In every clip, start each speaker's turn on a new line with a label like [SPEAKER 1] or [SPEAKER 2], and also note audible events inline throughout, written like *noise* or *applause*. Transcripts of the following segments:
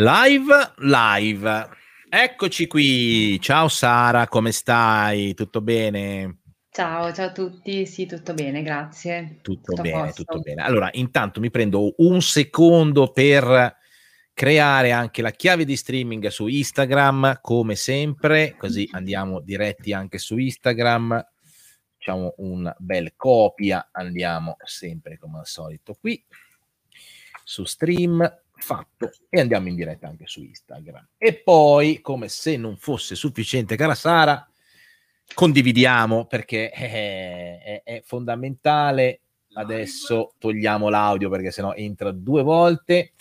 [SPEAKER 1] Live, live. Eccoci qui. Ciao Sara, come stai? Tutto bene?
[SPEAKER 2] Ciao, ciao a tutti. Sì, tutto bene, grazie.
[SPEAKER 1] Tutto, tutto bene, tutto bene. Allora, intanto mi prendo un secondo per creare anche la chiave di streaming su Instagram, come sempre, così *laughs* andiamo diretti anche su Instagram. Facciamo un bel copia, andiamo sempre come al solito qui su stream fatto e andiamo in diretta anche su Instagram. E poi, come se non fosse sufficiente, cara Sara, condividiamo perché è, è, è fondamentale. Adesso togliamo l'audio perché sennò entra due volte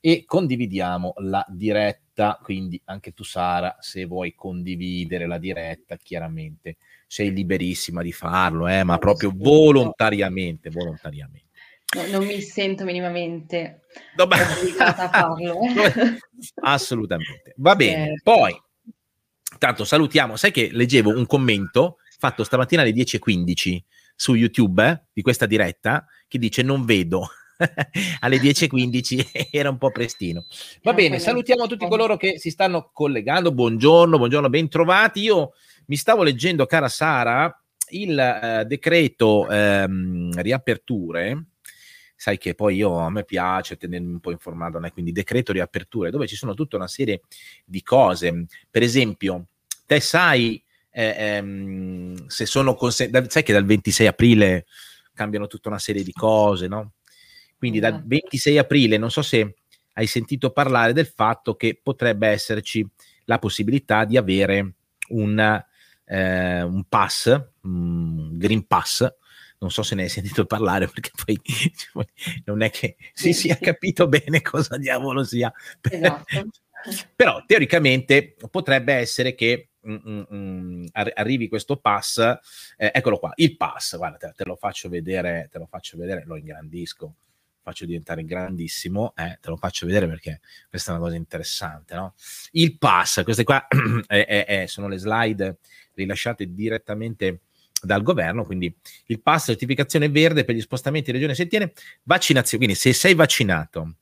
[SPEAKER 1] e condividiamo la diretta. Quindi anche tu, Sara, se vuoi condividere la diretta, chiaramente sei liberissima di farlo, eh, ma proprio volontariamente, volontariamente.
[SPEAKER 2] No, non mi sento minimamente obbligata a farlo. *laughs*
[SPEAKER 1] Eh. Assolutamente. Va bene. Certo. Poi, tanto salutiamo. Sai che leggevo un commento fatto stamattina alle 10.15 su YouTube eh, di questa diretta che dice non vedo. *laughs* alle 10.15 *laughs* era un po' prestino. Va bene, salutiamo tutti coloro che si stanno collegando. Buongiorno, buongiorno, bentrovati. Io mi stavo leggendo, cara Sara, il eh, decreto ehm, riaperture sai che poi io a me piace tenermi un po' informato, né? quindi decreto riaperture, dove ci sono tutta una serie di cose. Per esempio, te sai eh, ehm, se sono consentite, sai che dal 26 aprile cambiano tutta una serie di cose, no? Quindi dal 26 esatto. aprile, non so se hai sentito parlare del fatto che potrebbe esserci la possibilità di avere un, eh, un pass, un Green Pass, non so se ne hai sentito parlare *laughs* perché poi non è che si sia capito bene cosa diavolo sia. Esatto. *laughs* Però teoricamente potrebbe essere che mm, mm, mm arrivi questo pass, eh, eccolo qua, il pass, guarda, te, te, lo faccio vedere, te lo faccio vedere, lo ingrandisco, faccio diventare grandissimo, eh, te lo faccio vedere perché questa è una cosa interessante, no? Il pass, queste qua *clears throat* è, sono le slide rilasciate direttamente dal governo, quindi il pass certificazione verde per gli spostamenti in regione settiene, vaccinazione, quindi se sei vaccinato,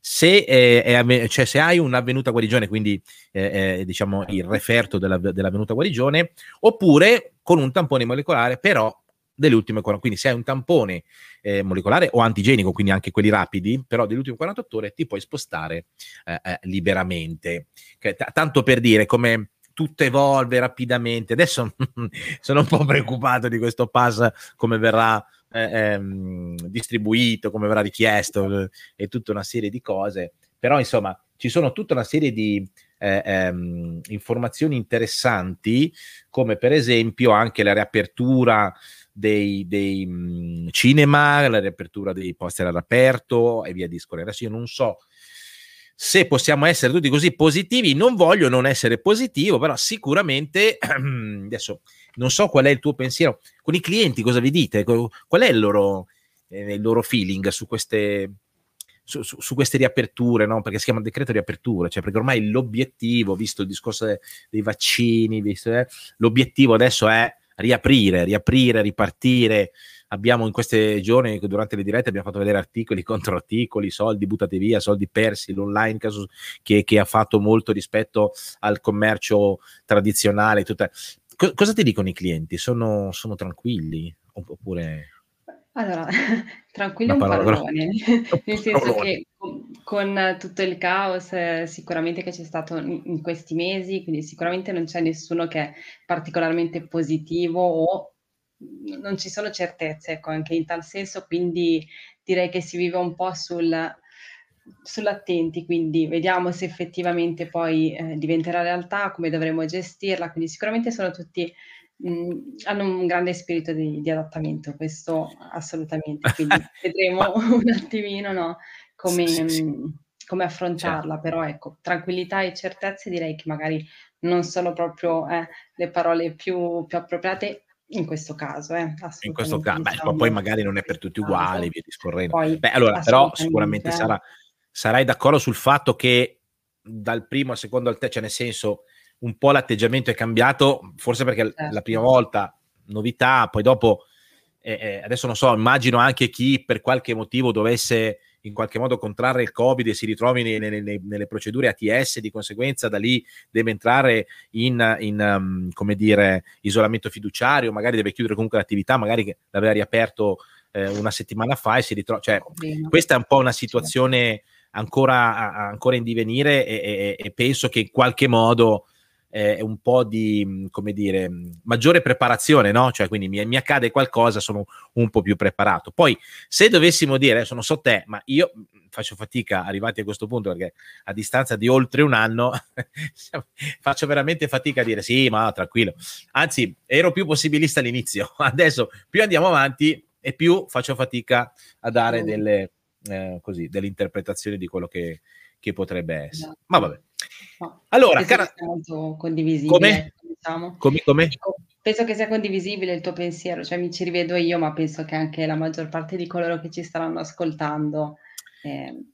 [SPEAKER 1] se, eh, è, cioè, se hai un'avvenuta guarigione, quindi eh, eh, diciamo il referto della, dell'avvenuta guarigione, oppure con un tampone molecolare, però delle ultime 40 quindi se hai un tampone eh, molecolare o antigenico, quindi anche quelli rapidi, però delle ultime 48 ore ti puoi spostare eh, eh, liberamente. Che, t- tanto per dire come tutto evolve rapidamente. Adesso *laughs* sono un po' preoccupato di questo pass, come verrà eh, ehm, distribuito, come verrà richiesto eh, e tutta una serie di cose. Però, insomma, ci sono tutta una serie di eh, ehm, informazioni interessanti, come per esempio anche la riapertura dei, dei mh, cinema, la riapertura dei poster all'aperto e via discorrendo. Adesso io non so se possiamo essere tutti così positivi, non voglio non essere positivo, però sicuramente *clears throat* adesso non so qual è il tuo pensiero con i clienti, cosa vi dite? Qual è il loro, eh, il loro feeling su queste, su, su, su, queste riaperture, no? perché si chiama decreto riaperture, cioè perché ormai l'obiettivo, visto il discorso dei, dei vaccini, visto, eh, l'obiettivo adesso è riaprire, riaprire, ripartire, abbiamo in queste giorni, durante le dirette, abbiamo fatto vedere articoli *laughs* contro articoli, soldi buttati via, soldi persi, l'online caso, che, che, ha fatto molto rispetto al commercio tradizionale. Tutta... Co- cosa ti dicono i clienti? Sono, sono tranquilli? Oppure...
[SPEAKER 2] Allora, *laughs* tranquilli un pallone, *laughs* nel senso che con, tutto il caos eh, sicuramente che c'è stato in, questi mesi, quindi sicuramente non c'è nessuno che è particolarmente positivo o non ci sono certezze, ecco, anche in tal senso, quindi direi che si vive un po' sul, sull'attenti, quindi vediamo se effettivamente poi eh, diventerà realtà, come dovremo gestirla, quindi sicuramente sono tutti, mh, hanno un grande spirito di, di adattamento, questo assolutamente, quindi *laughs* vedremo *laughs* un attimino no, come, sì, sì. Mh, come affrontarla, certo. però ecco, tranquillità e certezze direi che magari non sono proprio eh, le parole più, più appropriate in questo caso, eh,
[SPEAKER 1] in questo caso, beh, ma poi magari non è per tutti uguali, via discorrendo. Poi, beh, allora, però sicuramente sarà, sarai d'accordo sul fatto che dal primo al secondo al terzo, cioè nel senso, un po' l'atteggiamento è cambiato, forse perché certo. la prima volta novità, poi dopo, eh, eh, adesso non so, immagino anche chi per qualche motivo dovesse in qualche modo contrarre il Covid e si ritrovi nelle, nelle, nelle procedure ATS, di conseguenza da lì deve entrare in, in um, come dire, isolamento fiduciario, magari deve chiudere comunque l'attività, magari l'aveva riaperto eh, una settimana fa e si ritrova, cioè questa è un po' una situazione ancora, ancora in divenire e, e, e penso che in qualche modo eh, un po' di, come dire, maggiore preparazione, no? Cioè, quindi mi, mi, accade qualcosa, sono un po' più preparato. Poi, se dovessimo dire, adesso non so te, ma io faccio fatica arrivati a questo punto perché a distanza di oltre un anno *laughs* faccio veramente fatica a dire sì, ma tranquillo. Anzi, ero più possibilista all'inizio. *laughs* Adesso più andiamo avanti e più faccio fatica a dare delle, eh, così, delle interpretazioni di quello che, che potrebbe essere. Esatto. Ma vabbè.
[SPEAKER 2] No, allora, cara... molto condivisibile. Come? Diciamo.
[SPEAKER 1] Come, come?
[SPEAKER 2] penso che sia condivisibile il tuo pensiero, cioè mi ci rivedo io, ma penso che anche la maggior parte di coloro che ci staranno ascoltando
[SPEAKER 1] eh,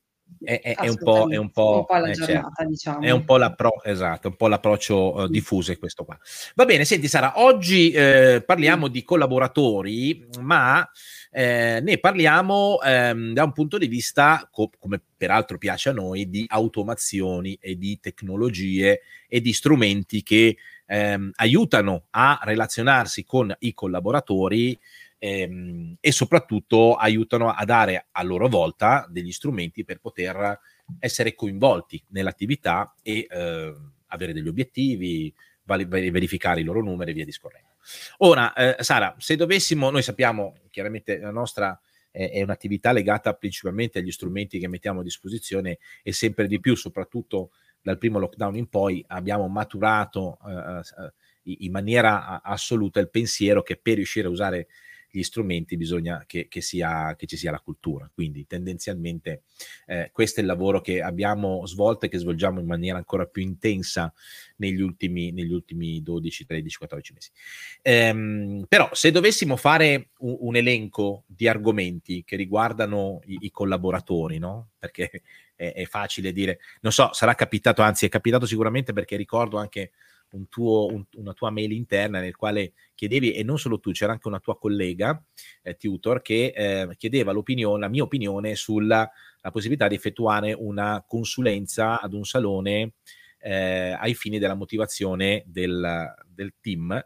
[SPEAKER 1] è, è, è, un po', è un po', un po
[SPEAKER 2] la giornata, certo. diciamo.
[SPEAKER 1] È un po', l'appro- esatto, un po l'approccio uh, diffuso è questo qua. Va bene, senti Sara, oggi eh, parliamo di collaboratori, ma eh, ne parliamo ehm, da un punto di vista, co- come peraltro piace a noi, di automazioni e di tecnologie e di strumenti che ehm, aiutano a relazionarsi con i collaboratori ehm, e soprattutto aiutano a dare a loro volta degli strumenti per poter essere coinvolti nell'attività e eh, avere degli obiettivi, verificare i loro numeri e via discorrendo. Ora, eh, Sara, se dovessimo, noi sappiamo chiaramente la nostra eh, è un'attività legata principalmente agli strumenti che mettiamo a disposizione e sempre di più, soprattutto dal primo lockdown in poi, abbiamo maturato eh, eh in maniera assoluta il pensiero che per riuscire a usare gli strumenti bisogna che, che, sia, che ci sia la cultura. Quindi tendenzialmente eh, questo è il lavoro che abbiamo svolto e che svolgiamo in maniera ancora più intensa negli ultimi, negli ultimi 12, 13, 14 mesi. Ehm, però se dovessimo fare un, un, elenco di argomenti che riguardano i, i collaboratori, no? perché è, è facile dire, non so, sarà capitato, anzi è capitato sicuramente perché ricordo anche un tuo, un, una tua mail interna nel quale chiedevi, e non solo tu, c'era anche una tua collega, eh, tutor, che eh, chiedeva la mia opinione sulla possibilità di effettuare una consulenza ad un salone eh, ai fini della motivazione del, del team.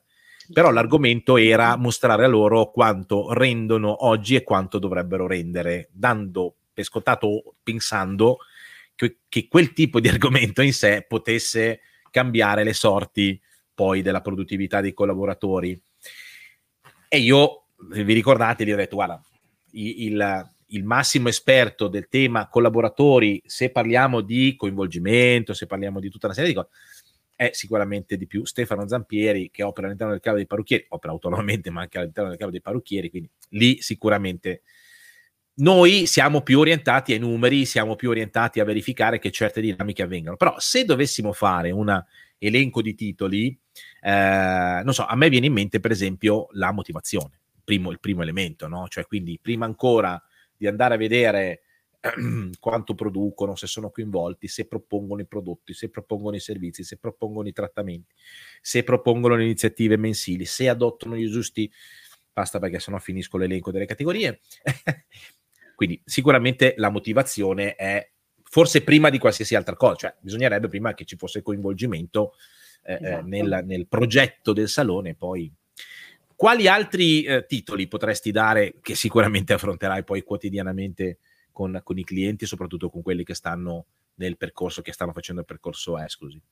[SPEAKER 1] Però l'argomento era mostrare a loro quanto rendono oggi e quanto dovrebbero rendere, dando per scontato, pensando che, che quel tipo di argomento in sé potesse cambiare le sorti poi della produttività dei collaboratori. E io, vi ricordate, gli ho detto, guarda, il, il massimo esperto del tema collaboratori, se parliamo di coinvolgimento, se parliamo di tutta una serie di cose, è sicuramente di più Stefano Zampieri che opera all'interno del cavo dei parrucchieri, opera autonomamente ma anche all'interno del cavo dei parrucchieri, quindi lì sicuramente noi siamo più orientati ai numeri, siamo più orientati a verificare che certe dinamiche avvengano. Però se dovessimo fare un elenco di titoli, eh, non so, a me viene in mente per esempio la motivazione, primo, il primo elemento, no? Cioè quindi prima ancora di andare a vedere *clears throat* quanto producono, se sono coinvolti, se propongono i prodotti, se propongono i servizi, se propongono i trattamenti, se propongono le iniziative mensili, se adottano gli giusti basta perché sennò finisco l'elenco delle categorie. *laughs* Quindi sicuramente la motivazione è forse prima di qualsiasi altra cosa, cioè bisognerebbe prima che ci fosse coinvolgimento eh, eh esatto. nel, nel, progetto del salone. Poi, quali altri eh, titoli potresti dare che sicuramente *laughs* affronterai poi quotidianamente con, con, i clienti, soprattutto con quelli che stanno nel percorso, che stanno facendo il percorso Exclusive?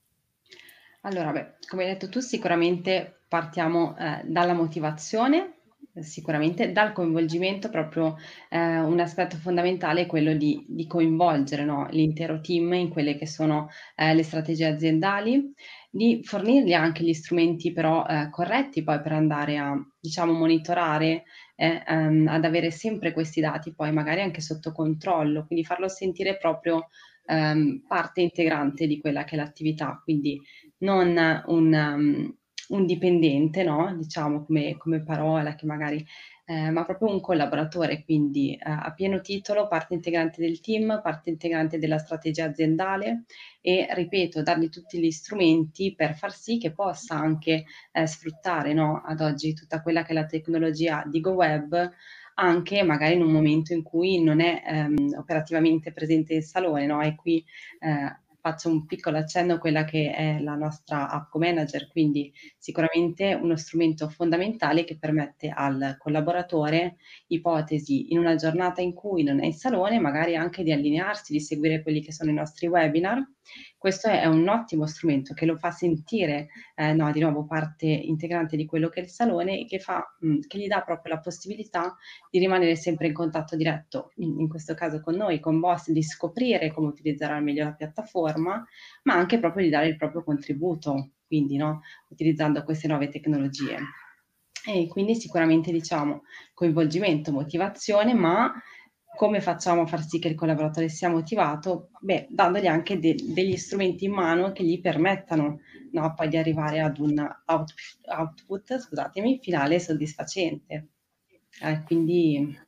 [SPEAKER 2] Allora, beh, come hai detto tu, sicuramente partiamo eh, dalla motivazione, Sicuramente dal coinvolgimento proprio eh, un aspetto fondamentale è quello di, di coinvolgere no, l'intero team in quelle che sono eh, le strategie aziendali, di fornirgli anche gli strumenti però eh, corretti poi per andare a diciamo monitorare e ehm, ad avere sempre questi dati poi magari anche sotto controllo, quindi farlo sentire proprio ehm, parte integrante di quella che è l'attività, quindi non un, um, un dipendente, no? diciamo come, come parola, che magari, eh, ma proprio un collaboratore, quindi eh, a pieno titolo parte integrante del team, parte integrante della strategia aziendale e, ripeto, dargli tutti gli strumenti per far sì che possa anche eh, sfruttare no? ad oggi tutta quella che è la tecnologia di GoWeb anche magari in un momento in cui non è ehm, operativamente presente il salone, no? E qui eh, faccio un piccolo accenno a quella che è la nostra app manager, quindi sicuramente uno strumento fondamentale che permette al collaboratore, ipotesi, in una giornata in cui non è in salone, magari anche di allinearsi, di seguire quelli che sono i nostri webinar. Questo è un ottimo strumento che lo fa sentire, eh, no, di nuovo parte integrante di quello che è il salone e che, fa, mh, che gli dà proprio la possibilità di rimanere sempre in contatto diretto, in, in questo caso con noi, con Boss, di scoprire come utilizzare al meglio la piattaforma piattaforma, ma anche proprio di dare il proprio contributo, quindi no, utilizzando queste nuove tecnologie. E quindi sicuramente diciamo coinvolgimento, motivazione, ma come facciamo a far sì che il collaboratore sia motivato? Beh, dandogli anche de- degli strumenti in mano che gli permettano no, poi di arrivare ad un out- output, scusatemi, finale soddisfacente. Eh, quindi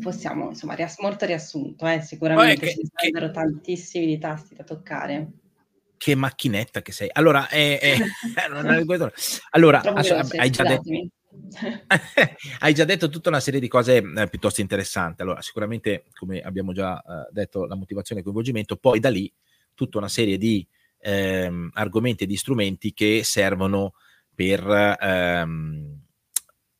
[SPEAKER 2] possiamo, insomma, riass- molto riassunto, eh, sicuramente che, ci sarebbero che... tantissimi di tasti da toccare.
[SPEAKER 1] Che macchinetta che sei. Allora, eh, eh, *laughs* allora hai, già detto, *laughs* hai già detto tutta una serie di cose eh, piuttosto interessanti. Allora, sicuramente, come abbiamo già eh, detto, la motivazione e il coinvolgimento, poi da lì tutta una serie di ehm, argomenti e di strumenti che servono per ehm,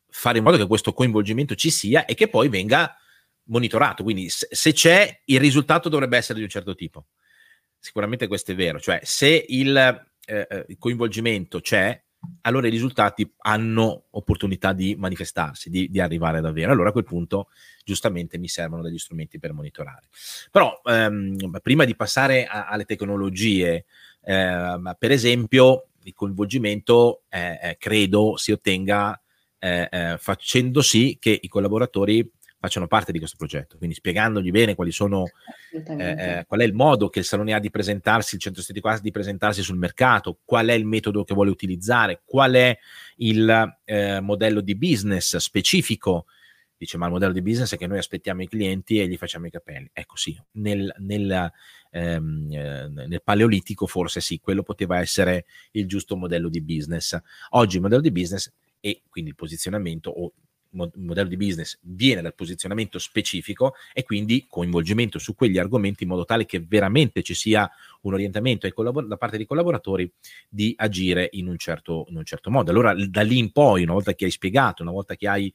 [SPEAKER 1] fare in modo che questo coinvolgimento ci sia e che poi venga monitorato. Quindi se c'è, il risultato dovrebbe essere di un certo tipo. Sicuramente questo è vero, cioè se il, eh, eh il coinvolgimento c'è, allora i risultati hanno opportunità di manifestarsi, di, di, arrivare davvero. Allora a quel punto giustamente mi servono degli strumenti per monitorare. Però ehm, prima di passare a, alle tecnologie, eh, per esempio, il coinvolgimento eh, eh credo si ottenga eh, eh, facendo sì che i collaboratori facciano parte di questo progetto, quindi spiegandogli bene quali sono, eh, eh, qual è il modo che il Salone ha di presentarsi, il centro estetico ha di presentarsi sul mercato, qual è il metodo che vuole utilizzare, qual è il eh, modello di business specifico. Dice, ma il modello di business è che noi aspettiamo i clienti e gli facciamo i capelli. Ecco sì, nel, nel, ehm, eh, nel paleolitico forse sì, quello poteva essere il giusto modello di business. Oggi il modello di business e quindi il posizionamento o modello di business viene dal posizionamento specifico e quindi coinvolgimento su quegli argomenti in modo tale che veramente ci sia un orientamento collabor- da parte dei collaboratori di agire in un, certo, in un certo modo. Allora da lì in poi, una volta che hai spiegato, una volta che hai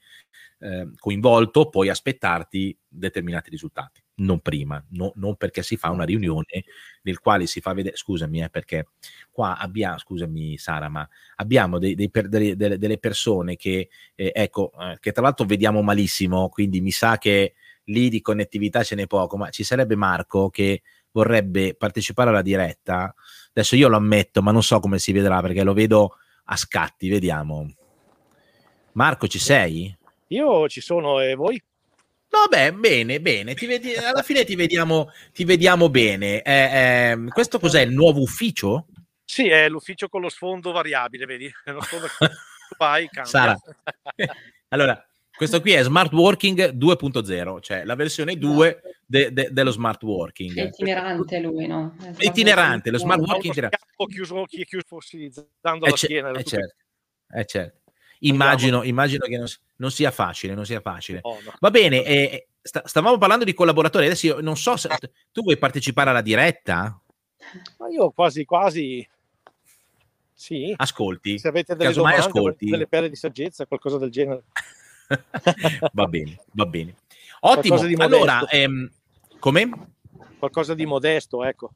[SPEAKER 1] eh, coinvolto, puoi aspettarti determinati risultati non prima, no, non perché si fa una riunione nel quale si fa vedere, scusami, eh, perché qua abbiamo, scusami Sara, ma abbiamo dei, dei per, delle, delle, persone che, eh, ecco, eh, che tra l'altro vediamo malissimo, quindi mi sa che lì di connettività ce n'è poco, ma ci sarebbe Marco che vorrebbe partecipare alla diretta, adesso io lo ammetto, ma non so come si vedrà perché lo vedo a scatti, vediamo. Marco, ci sei?
[SPEAKER 3] Io ci sono e voi?
[SPEAKER 1] No, beh, bene, bene. Vedi, alla fine ti vediamo, ti vediamo bene. Eh, eh, questo cos'è? Il nuovo ufficio?
[SPEAKER 3] Sì, è l'ufficio con lo sfondo variabile, vedi? Lo sfondo vai.
[SPEAKER 1] Sara. Allora, questo qui è Smart Working 2.0, cioè la versione 2 de, de, dello smart working.
[SPEAKER 2] È itinerante lui, no?
[SPEAKER 1] È itinerante, lo smart working itinerante.
[SPEAKER 3] chiuso, chiuso fossilizzando eh, la schiena.
[SPEAKER 1] È certo, è certo. Immagino, immagino che non, non, sia facile, non sia facile. Oh, no. Va bene, eh, sta, stavamo parlando di collaboratori, adesso io non so se tu vuoi partecipare alla diretta?
[SPEAKER 3] Ma io quasi quasi sì.
[SPEAKER 1] Ascolti.
[SPEAKER 3] Se avete delle domande, ascolti. delle perle di saggezza, qualcosa del genere. *laughs*
[SPEAKER 1] va bene, va bene. *laughs* Ottimo. Allora, ehm, come?
[SPEAKER 3] Qualcosa di modesto, ecco.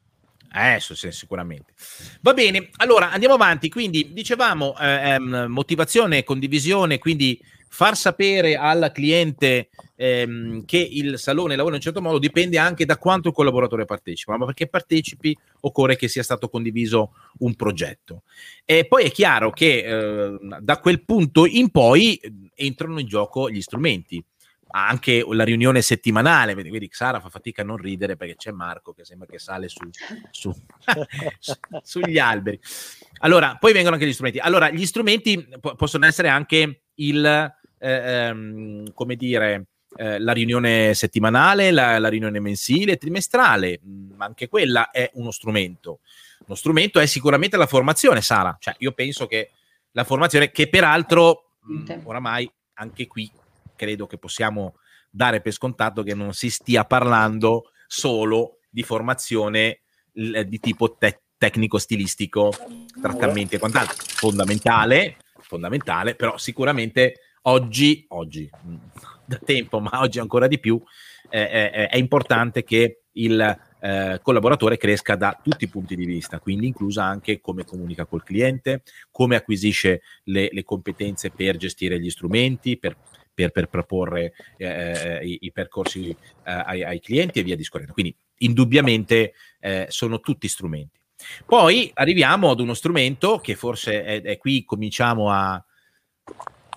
[SPEAKER 1] Eh, sicuramente. Va bene, allora andiamo avanti. Quindi dicevamo eh, ehm, motivazione, condivisione, quindi far sapere al cliente ehm, che il salone lavora in un certo modo dipende anche da quanto il collaboratore partecipa, ma perché partecipi occorre che sia stato condiviso un progetto. E poi è chiaro che eh, da quel punto in poi eh, entrano in gioco gli strumenti anche la riunione settimanale, vedi, vedi Sara fa fatica a non ridere perché c'è Marco che sembra che sale su, su, *laughs* sugli alberi. Allora, poi vengono anche gli strumenti. Allora, gli strumenti po- possono essere anche il, ehm, come dire, eh, la riunione settimanale, la, la, riunione mensile, trimestrale, ma anche quella è uno strumento. Uno strumento è sicuramente la formazione, Sara. Cioè, io penso che la formazione, che peraltro mh, oramai anche qui credo che possiamo dare per scontato che non si stia parlando solo di formazione di tipo te- tecnico-stilistico, trattamenti e quant'altro. Fondamentale, fondamentale, però sicuramente oggi, oggi, da tempo, ma oggi ancora di più, eh, è, è importante che il eh, collaboratore cresca da tutti i punti di vista, quindi inclusa anche come comunica col cliente, come acquisisce le, le competenze per gestire gli strumenti, per, per, per proporre eh, i, i, percorsi eh, ai, ai, clienti e via discorrendo. Quindi indubbiamente eh, sono tutti strumenti. Poi arriviamo ad uno strumento che forse è, è qui cominciamo a,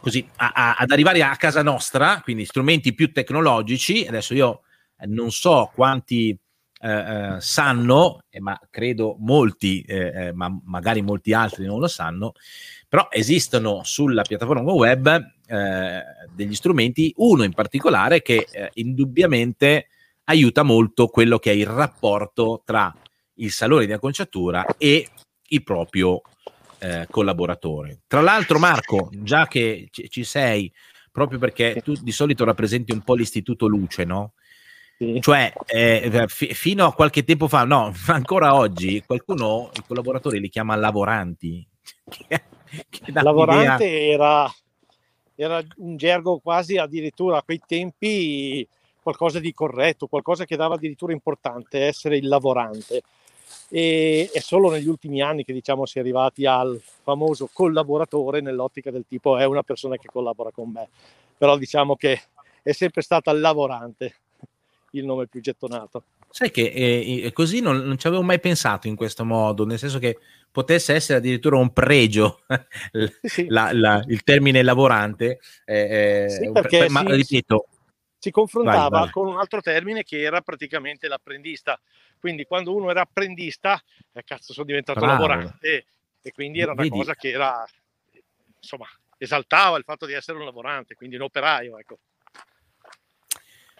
[SPEAKER 1] così, a, a, ad arrivare a casa nostra, quindi strumenti più tecnologici. Adesso io non so quanti eh, eh, sanno, eh, ma credo molti, eh, eh, ma magari molti altri non lo sanno, però esistono sulla piattaforma web eh, degli strumenti, uno in particolare che indubbiamente aiuta molto quello che è il rapporto tra il salone di acconciatura e il proprio eh, collaboratore. Tra l'altro, Marco, già che ci, sei, proprio perché tu di solito rappresenti un po' l'istituto Luce, no? Sì. Cioè, eh, f- fino a qualche tempo fa, no, *laughs* ancora oggi, qualcuno, i collaboratori li chiama lavoranti. *laughs*
[SPEAKER 4] Lavorante era, era un gergo quasi addirittura a quei tempi qualcosa di corretto, qualcosa che dava addirittura importante, essere il lavorante e è solo negli ultimi anni che diciamo si è arrivati al famoso collaboratore nell'ottica del tipo è una persona che collabora con me, però diciamo che è sempre stata lavorante il nome più gettonato.
[SPEAKER 1] Sai che eh, così non, non, ci avevo mai pensato in questo modo, nel senso che potesse essere addirittura un pregio *laughs* sì, la, la, il termine lavorante, eh,
[SPEAKER 4] sì, perché ma si, ripeto, si confrontava vai, vai. con un altro termine che era praticamente l'apprendista. Quindi quando uno era apprendista, eh, cazzo, sono diventato Bravo. lavorante e quindi era una Vedi. cosa che era, insomma, esaltava il fatto di essere un lavorante, quindi un operaio, ecco.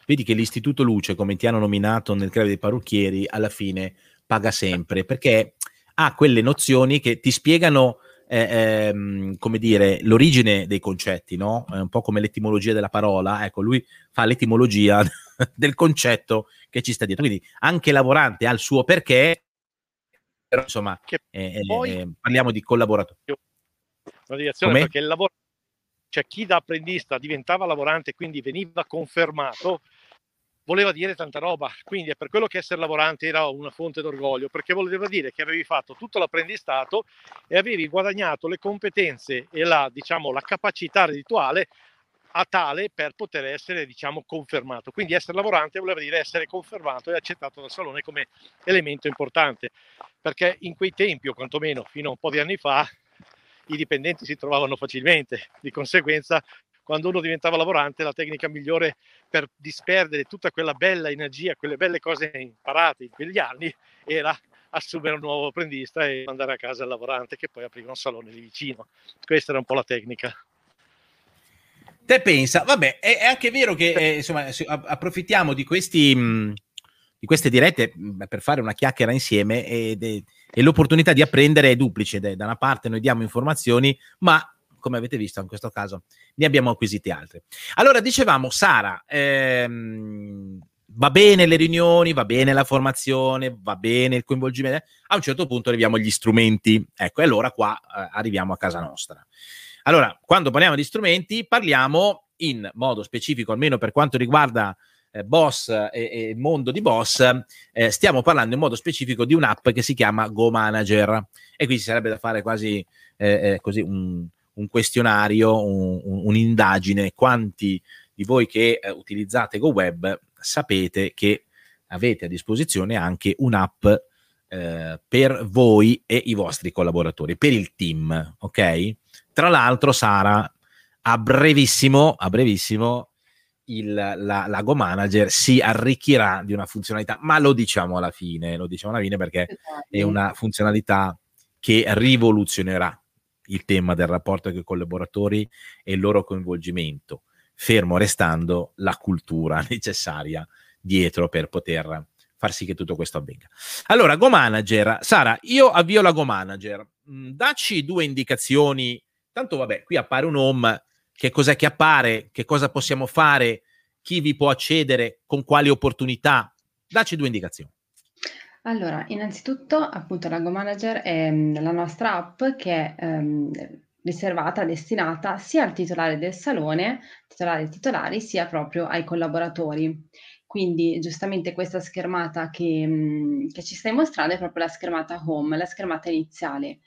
[SPEAKER 1] Vedi che l'Istituto Luce, come ti hanno nominato nel credo dei parrucchieri, alla fine paga sempre, perché ha quelle nozioni che ti spiegano eh, ehm, come dire, l'origine dei concetti, no? È un po' come l'etimologia della parola. Ecco, lui fa l'etimologia *laughs* del concetto che ci sta dietro. Quindi anche lavorante ha il suo perché, però insomma, eh, eh, parliamo di collaboratore.
[SPEAKER 4] Una direzione perché il lavoro, cioè chi da apprendista diventava lavorante, quindi veniva confermato, voleva dire tanta roba, quindi è per quello che essere lavorante era una fonte d'orgoglio, perché voleva dire che avevi fatto tutto l'apprendistato e avevi guadagnato le competenze e la, diciamo, la capacità reddituale a tale per poter essere diciamo confermato. Quindi essere lavorante voleva dire essere confermato e accettato dal salone come elemento importante perché in quei tempi o quantomeno fino a un po' di anni fa i dipendenti si trovavano facilmente. Di conseguenza quando uno diventava lavorante, la tecnica migliore per disperdere tutta quella bella energia, quelle belle cose imparate in quegli anni, era assumere un nuovo apprendista e mandare a casa il lavorante che poi apriva un salone lì vicino. Questa era un po' la tecnica.
[SPEAKER 1] Te pensa, vabbè, è, è anche vero che eh, insomma, approfittiamo di, questi, mh, di queste dirette mh, per fare una chiacchiera insieme e, e l'opportunità di apprendere è duplice. Da una parte noi diamo informazioni, ma come avete visto in questo caso ne abbiamo acquisite altre. Allora, dicevamo, Sara, ehm, va bene le riunioni, va bene la formazione, va bene il coinvolgimento, a un certo punto arriviamo agli strumenti, ecco, e allora qua eh, arriviamo a casa nostra. Allora, quando parliamo di strumenti, parliamo in modo specifico, almeno per quanto riguarda eh, Boss e, e, mondo di Boss, eh, stiamo parlando in modo specifico di un'app che si chiama Go Manager. E qui ci sarebbe da fare quasi eh, eh così un, un questionario, un, un, un'indagine, quanti di voi che eh, utilizzate GoWeb sapete che avete a disposizione anche un'app eh, per voi e i vostri collaboratori, per il team, ok? Tra l'altro, Sara, a brevissimo, a brevissimo, il, la, la Go Manager si arricchirà di una funzionalità, ma lo diciamo alla fine, lo diciamo alla fine perché esatto. è una funzionalità che rivoluzionerà il tema del rapporto con i collaboratori e il loro coinvolgimento, fermo restando la cultura *laughs* necessaria dietro per poter far sì che tutto questo avvenga. Allora, Go Manager, Sara, io avvio la Go Manager, mm, dacci due indicazioni, tanto vabbè, qui appare un home, che cos'è che appare, che cosa possiamo fare, chi vi può accedere, con quali opportunità. Dacci due indicazioni.
[SPEAKER 2] Allora, innanzitutto, appunto, l'Ago Manager è mm, la nostra app che è ehm, riservata, destinata sia al titolare del salone, titolari e titolari, sia proprio ai collaboratori. Quindi giustamente questa schermata che, mm, che ci stai mostrando è proprio la schermata home, la schermata iniziale,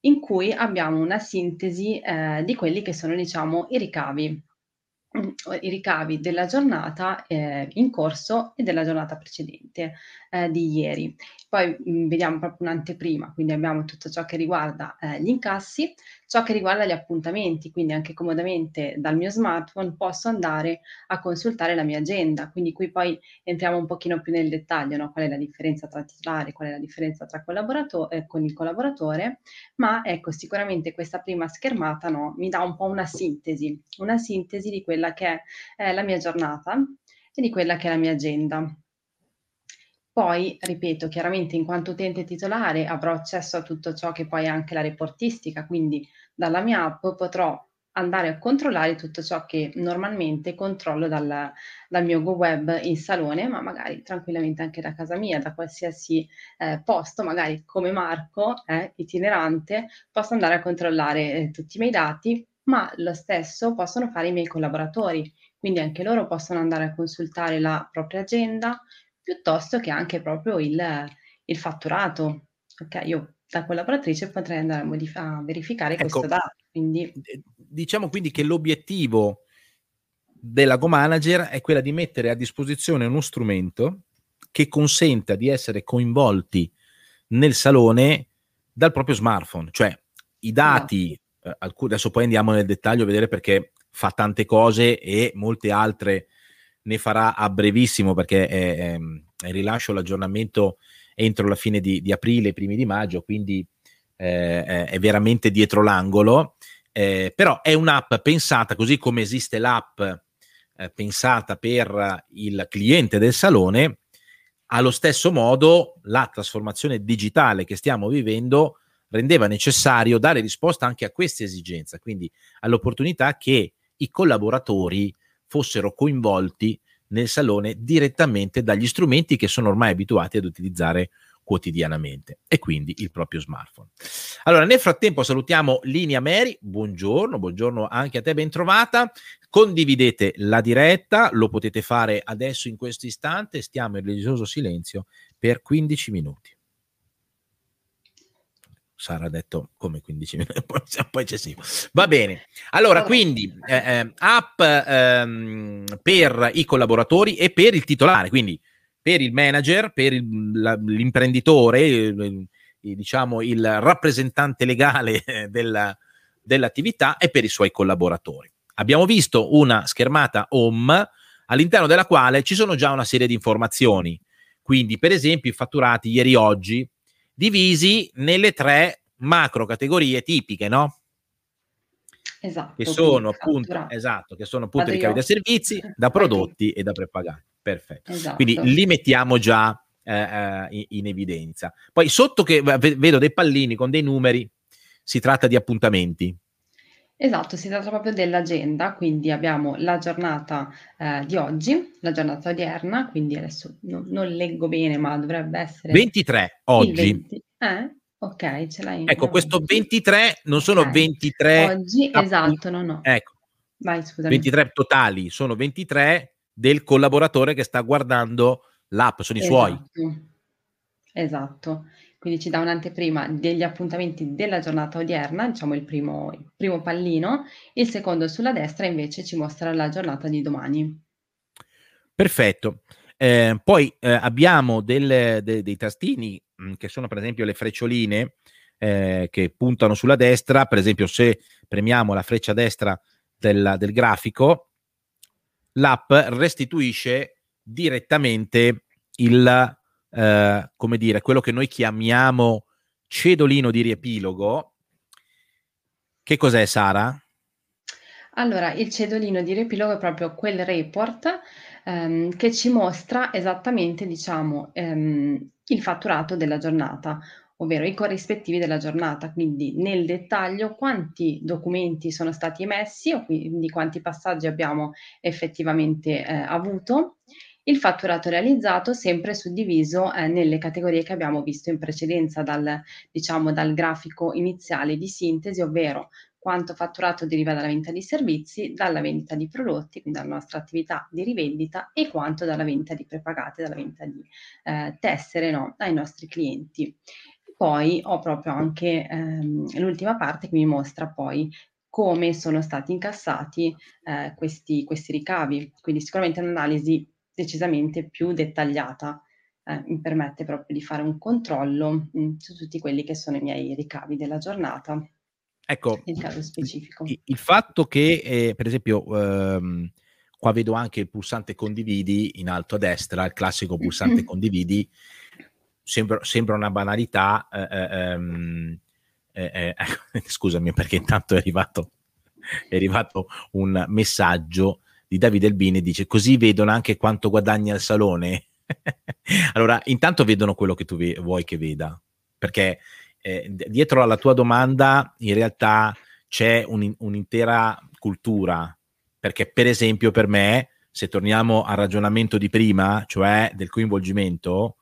[SPEAKER 2] in cui abbiamo una sintesi eh, di quelli che sono, diciamo, i ricavi i ricavi della giornata eh, in corso e della giornata precedente eh, di ieri. Poi mh, mm, vediamo proprio un'anteprima, quindi abbiamo tutto ciò che riguarda eh, gli incassi, ciò che riguarda gli appuntamenti, quindi anche comodamente dal mio smartphone posso andare a consultare la mia agenda, quindi qui poi entriamo un pochino più nel dettaglio, no? qual è la differenza tra titolare, qual è la differenza tra collaboratore, eh, con il collaboratore, ma ecco sicuramente questa prima schermata no? mi dà un po' una sintesi, una sintesi di quella che è la mia giornata e di quella che è la mia agenda. Poi, ripeto, chiaramente in quanto utente titolare avrò accesso a tutto ciò che poi è anche la reportistica, quindi dalla mia app potrò andare a controllare tutto ciò che normalmente controllo dal, dal mio Go Web in salone, ma magari tranquillamente anche da casa mia, da qualsiasi eh, posto, magari come Marco, eh, itinerante, posso andare a controllare eh, tutti i miei dati, ma lo stesso possono fare i miei collaboratori, quindi anche loro possono andare a consultare la propria agenda, piuttosto che anche proprio il, il fatturato. Ok, io da collaboratrice potrei andare a, modif- a verificare ecco, questo dato. Quindi...
[SPEAKER 1] Diciamo quindi che l'obiettivo della Go Manager è quella di mettere a disposizione uno strumento che consenta di essere coinvolti nel salone dal proprio smartphone, cioè i dati, eh, alcuni, adesso poi andiamo nel dettaglio a vedere perché fa tante cose e molte altre ne farà a brevissimo perché è, è, è rilascio l'aggiornamento entro la fine di, di aprile, primi di maggio, quindi eh, è veramente dietro l'angolo. Eh, però è un'app pensata così come esiste l'app eh, pensata per il cliente del salone, allo stesso modo la trasformazione digitale che stiamo vivendo rendeva necessario dare risposta anche a questa esigenza, quindi all'opportunità che i collaboratori fossero coinvolti nel salone direttamente dagli strumenti che sono ormai abituati ad utilizzare quotidianamente e quindi il proprio smartphone. Allora, nel frattempo salutiamo Linea Mary, buongiorno, buongiorno anche a te, ben trovata. Condividete la diretta, lo potete fare adesso in questo istante, stiamo in religioso silenzio per 15 minuti. Sara ha detto come 15 minuti, poi, poi eccessivo. Va bene. Allora, quindi eh, eh, app ehm, per i collaboratori e per il titolare, quindi per il manager, per il, la, l'imprenditore, diciamo il rappresentante legale della, dell'attività e per i suoi collaboratori. Abbiamo visto una schermata home all'interno della quale ci sono già una serie di informazioni. Quindi, per esempio, i fatturati ieri oggi divisi nelle tre macro categorie tipiche, no?
[SPEAKER 2] Esatto.
[SPEAKER 1] Che sono appunto, esatto, che sono appunto ricavi *laughs* da servizi, da prodotti e da prepagati. Perfetto. Esatto. Quindi li mettiamo già eh, eh in evidenza. Poi sotto che vedo dei pallini con dei numeri, si tratta di appuntamenti.
[SPEAKER 2] Esatto, si tratta proprio dell'agenda, quindi abbiamo la giornata eh, di oggi, la giornata odierna, quindi adesso no, non leggo bene, ma dovrebbe essere
[SPEAKER 1] 23 oggi.
[SPEAKER 2] 20. Eh? Ok, ce l'hai.
[SPEAKER 1] Ecco, questo 23 non sono okay. 23
[SPEAKER 2] oggi, appunto, esatto, no, no.
[SPEAKER 1] Ecco. Vai, scusami. 23 totali, sono 23 del collaboratore che sta guardando l'app, sono
[SPEAKER 2] esatto.
[SPEAKER 1] i suoi.
[SPEAKER 2] Esatto quindi ci dà un'anteprima degli appuntamenti della giornata odierna, diciamo il primo, il primo pallino, il secondo sulla destra invece ci mostra la giornata di domani.
[SPEAKER 1] Perfetto. Eh, poi eh, abbiamo del, de, dei tastini mh, mm, che sono per esempio le freccioline eh, che puntano sulla destra, per esempio se premiamo la freccia destra del, del grafico, l'app restituisce direttamente il eh, come dire, quello che noi chiamiamo cedolino di riepilogo. Che cos'è, Sara?
[SPEAKER 2] Allora, il cedolino di riepilogo è proprio quel report ehm, che ci mostra esattamente, diciamo, ehm, il fatturato della giornata. ovvero i corrispettivi della giornata, quindi nel dettaglio quanti documenti sono stati emessi o quindi quanti passaggi abbiamo effettivamente eh, avuto, il fatturato realizzato sempre suddiviso eh, nelle categorie che abbiamo visto in precedenza dal, diciamo, dal grafico iniziale di sintesi, ovvero quanto fatturato deriva dalla vendita di servizi, dalla vendita di prodotti, quindi dalla nostra attività di rivendita e quanto dalla vendita di prepagate, dalla vendita di eh, tessere no, ai nostri clienti. Poi ho proprio anche ehm, l'ultima parte che mi mostra poi come sono stati incassati eh, questi, questi ricavi, quindi sicuramente un'analisi decisamente più dettagliata eh, mi permette proprio di fare un controllo mh, mm, su tutti quelli che sono i miei ricavi della giornata.
[SPEAKER 1] Ecco, nel caso specifico. Il, il fatto che, eh, per esempio, ehm, qua vedo anche il pulsante condividi in alto a destra, il classico pulsante *laughs* condividi, sembra, sembra una banalità. Eh, eh, ehm, eh, eh *laughs* scusami perché intanto è arrivato, è arrivato un messaggio di Davide Albini, dice così vedono anche quanto guadagna il salone. *laughs* allora, intanto vedono quello che tu ve- vuoi che veda, perché eh, dietro alla tua domanda in realtà c'è un, un'intera cultura, perché per esempio per me, se torniamo al ragionamento di prima, cioè del coinvolgimento,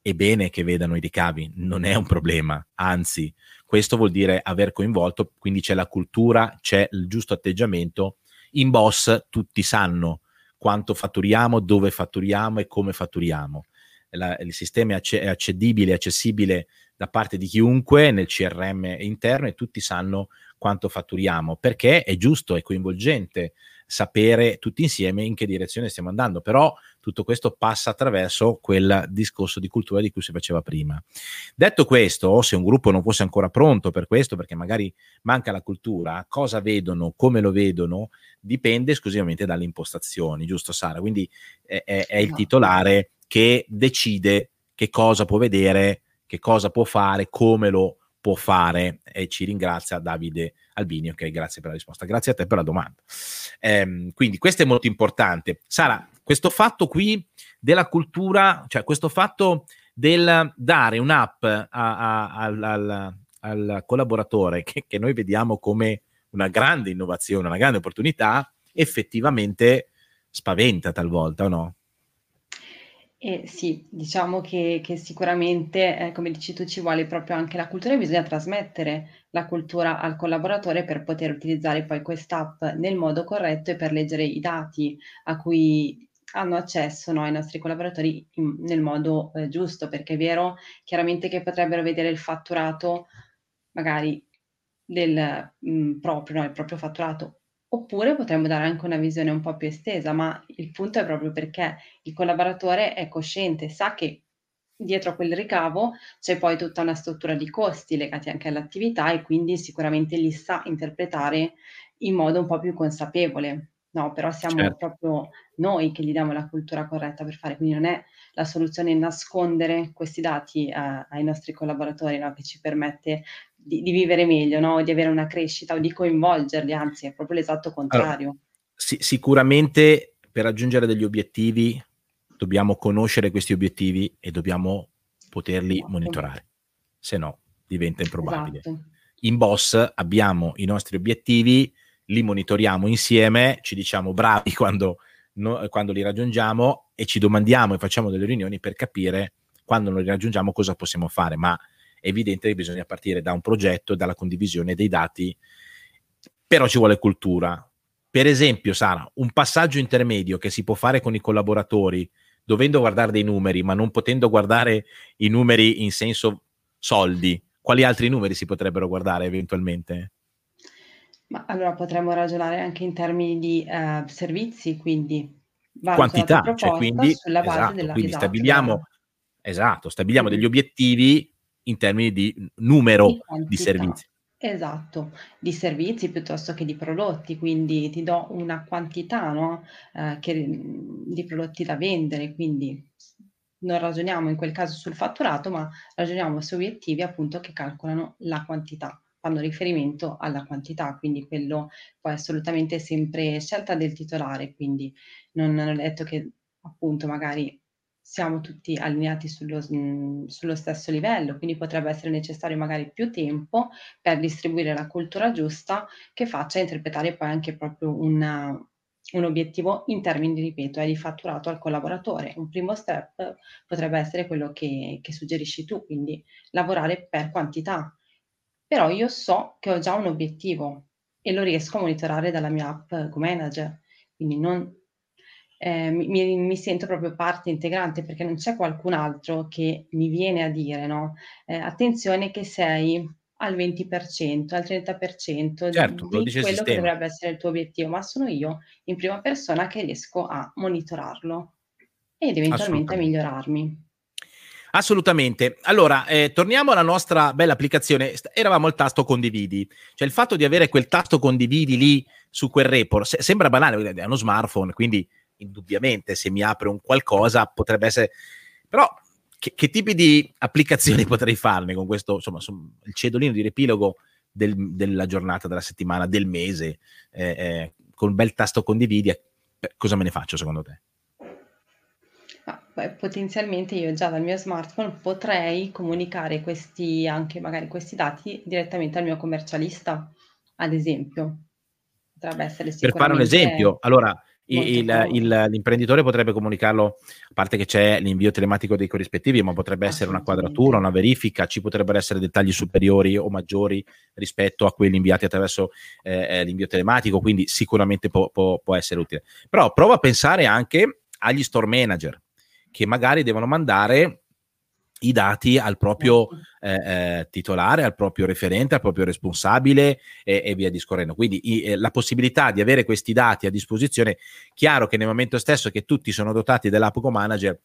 [SPEAKER 1] è bene che vedano i ricavi, non è un problema, anzi, questo vuol dire aver coinvolto, quindi c'è la cultura, c'è il giusto atteggiamento. In boss tutti sanno quanto fatturiamo, dove fatturiamo e come fatturiamo. La, il sistema è, acce- è accedibile, accessibile da parte di chiunque nel CRM interno e tutti sanno quanto fatturiamo, perché è giusto, è coinvolgente sapere tutti insieme in che direzione stiamo andando, però tutto questo passa attraverso quel discorso di cultura di cui si faceva prima. Detto questo, se un gruppo non fosse ancora pronto per questo, perché magari manca la cultura, cosa vedono, come lo vedono, dipende esclusivamente dalle impostazioni, giusto Sara? Quindi è, è, è il titolare che decide che cosa può vedere, che cosa può fare, come lo può fare e ci ringrazia Davide Albini, ok, grazie per la risposta, grazie a te per la domanda. Ehm, quindi questo è molto importante. Sara, questo fatto qui della cultura, cioè questo fatto del dare un'app a, a, al, al, al, collaboratore che, che noi vediamo come una grande innovazione, una grande opportunità, effettivamente spaventa talvolta o no?
[SPEAKER 2] Eh, sì, diciamo che, che sicuramente, eh, come dici tu, ci vuole proprio anche la cultura e bisogna trasmettere la cultura al collaboratore per poter utilizzare poi quest'app nel modo corretto e per leggere i dati a cui hanno accesso no, i nostri collaboratori in, nel modo eh, giusto, perché è vero chiaramente che potrebbero vedere il fatturato magari del mh, mm, proprio, no, il proprio fatturato Oppure potremmo dare anche una visione un po' più estesa, ma il punto è proprio perché il collaboratore è cosciente, sa che dietro a quel ricavo c'è poi tutta una struttura di costi legati anche all'attività e quindi sicuramente li sa interpretare in modo un po' più consapevole. No, però siamo certo. proprio noi che gli diamo la cultura corretta per fare, quindi non è la soluzione nascondere questi dati a, eh, ai nostri collaboratori no, che ci permette di, di vivere meglio, no? di avere una crescita o di coinvolgerli, anzi è proprio l'esatto contrario. Allora,
[SPEAKER 1] sì, sicuramente per raggiungere degli obiettivi dobbiamo conoscere questi obiettivi e dobbiamo poterli esatto. monitorare, se no diventa improbabile. Esatto. In Boss abbiamo i nostri obiettivi, li monitoriamo insieme, ci diciamo bravi *laughs* quando, no, quando li raggiungiamo e ci domandiamo e facciamo delle riunioni per capire quando non li raggiungiamo cosa possiamo fare, ma è evidente che bisogna partire da un progetto e dalla condivisione dei dati, però ci vuole cultura. Per esempio, Sara, un passaggio intermedio che si può fare con i collaboratori, dovendo guardare dei numeri, ma non potendo guardare i numeri in senso soldi, quali altri numeri si potrebbero guardare eventualmente?
[SPEAKER 2] Ma allora potremmo ragionare anche in termini di eh, servizi, quindi
[SPEAKER 1] quantità, cioè quindi, sulla base esatto, della quindi stabiliamo, esatto, stabiliamo degli obiettivi in termini di numero di, di servizi.
[SPEAKER 2] Esatto, di servizi piuttosto che di prodotti, quindi ti do una quantità no? eh, che, di prodotti da vendere, quindi non ragioniamo in quel caso sul fatturato, ma ragioniamo su obiettivi appunto che calcolano la quantità, fanno riferimento alla quantità, quindi quello poi assolutamente sempre scelta del titolare, quindi non, non è detto che appunto magari siamo tutti allineati sullo, mh, sullo, stesso livello, quindi potrebbe essere necessario magari più tempo per distribuire la cultura giusta che faccia interpretare poi anche proprio una, un obiettivo in termini, ripeto, di fatturato al collaboratore. Un primo step potrebbe essere quello che, che suggerisci tu, quindi lavorare per quantità. Però io so che ho già un obiettivo e lo riesco a monitorare dalla mia app GoManager, quindi non eh, mi, mi, sento proprio parte integrante perché non c'è qualcun altro che mi viene a dire, no? Eh, attenzione che sei al 20%, al 30%
[SPEAKER 1] certo,
[SPEAKER 2] di quello che dovrebbe essere il tuo obiettivo, ma sono io in prima persona che riesco a monitorarlo ed eventualmente a migliorarmi.
[SPEAKER 1] Assolutamente. Allora, eh, torniamo alla nostra bella applicazione. Eravamo al tasto condividi, cioè il fatto di avere quel tasto condividi lì su quel report se- sembra banale, è uno smartphone, quindi indubbiamente se mi apre un qualcosa potrebbe essere... Però che, che tipi di applicazioni *laughs* potrei farne con questo, insomma, il cedolino di riepilogo del, della giornata, della settimana, del mese, eh, eh, con un bel tasto condividi, cosa me ne faccio secondo te?
[SPEAKER 2] Ah, beh, potenzialmente io già dal mio smartphone potrei comunicare questi, anche magari questi dati direttamente al mio commercialista, ad esempio.
[SPEAKER 1] Potrebbe essere sicuramente... Per fare un esempio, allora il, il, l'imprenditore potrebbe comunicarlo, a parte che c'è l'invio telematico dei corrispettivi, ma potrebbe essere una quadratura, una verifica, ci potrebbero essere dettagli superiori o maggiori rispetto a quelli inviati attraverso eh, eh l'invio telematico, quindi sicuramente può, può, può essere utile. Però prova a pensare anche agli store manager che magari devono mandare i dati al proprio eh, eh, titolare, al proprio referente, al proprio responsabile e, e via discorrendo. Quindi i, eh, la possibilità di avere questi dati a disposizione, chiaro che nel momento stesso che tutti sono dotati dell'app Manager,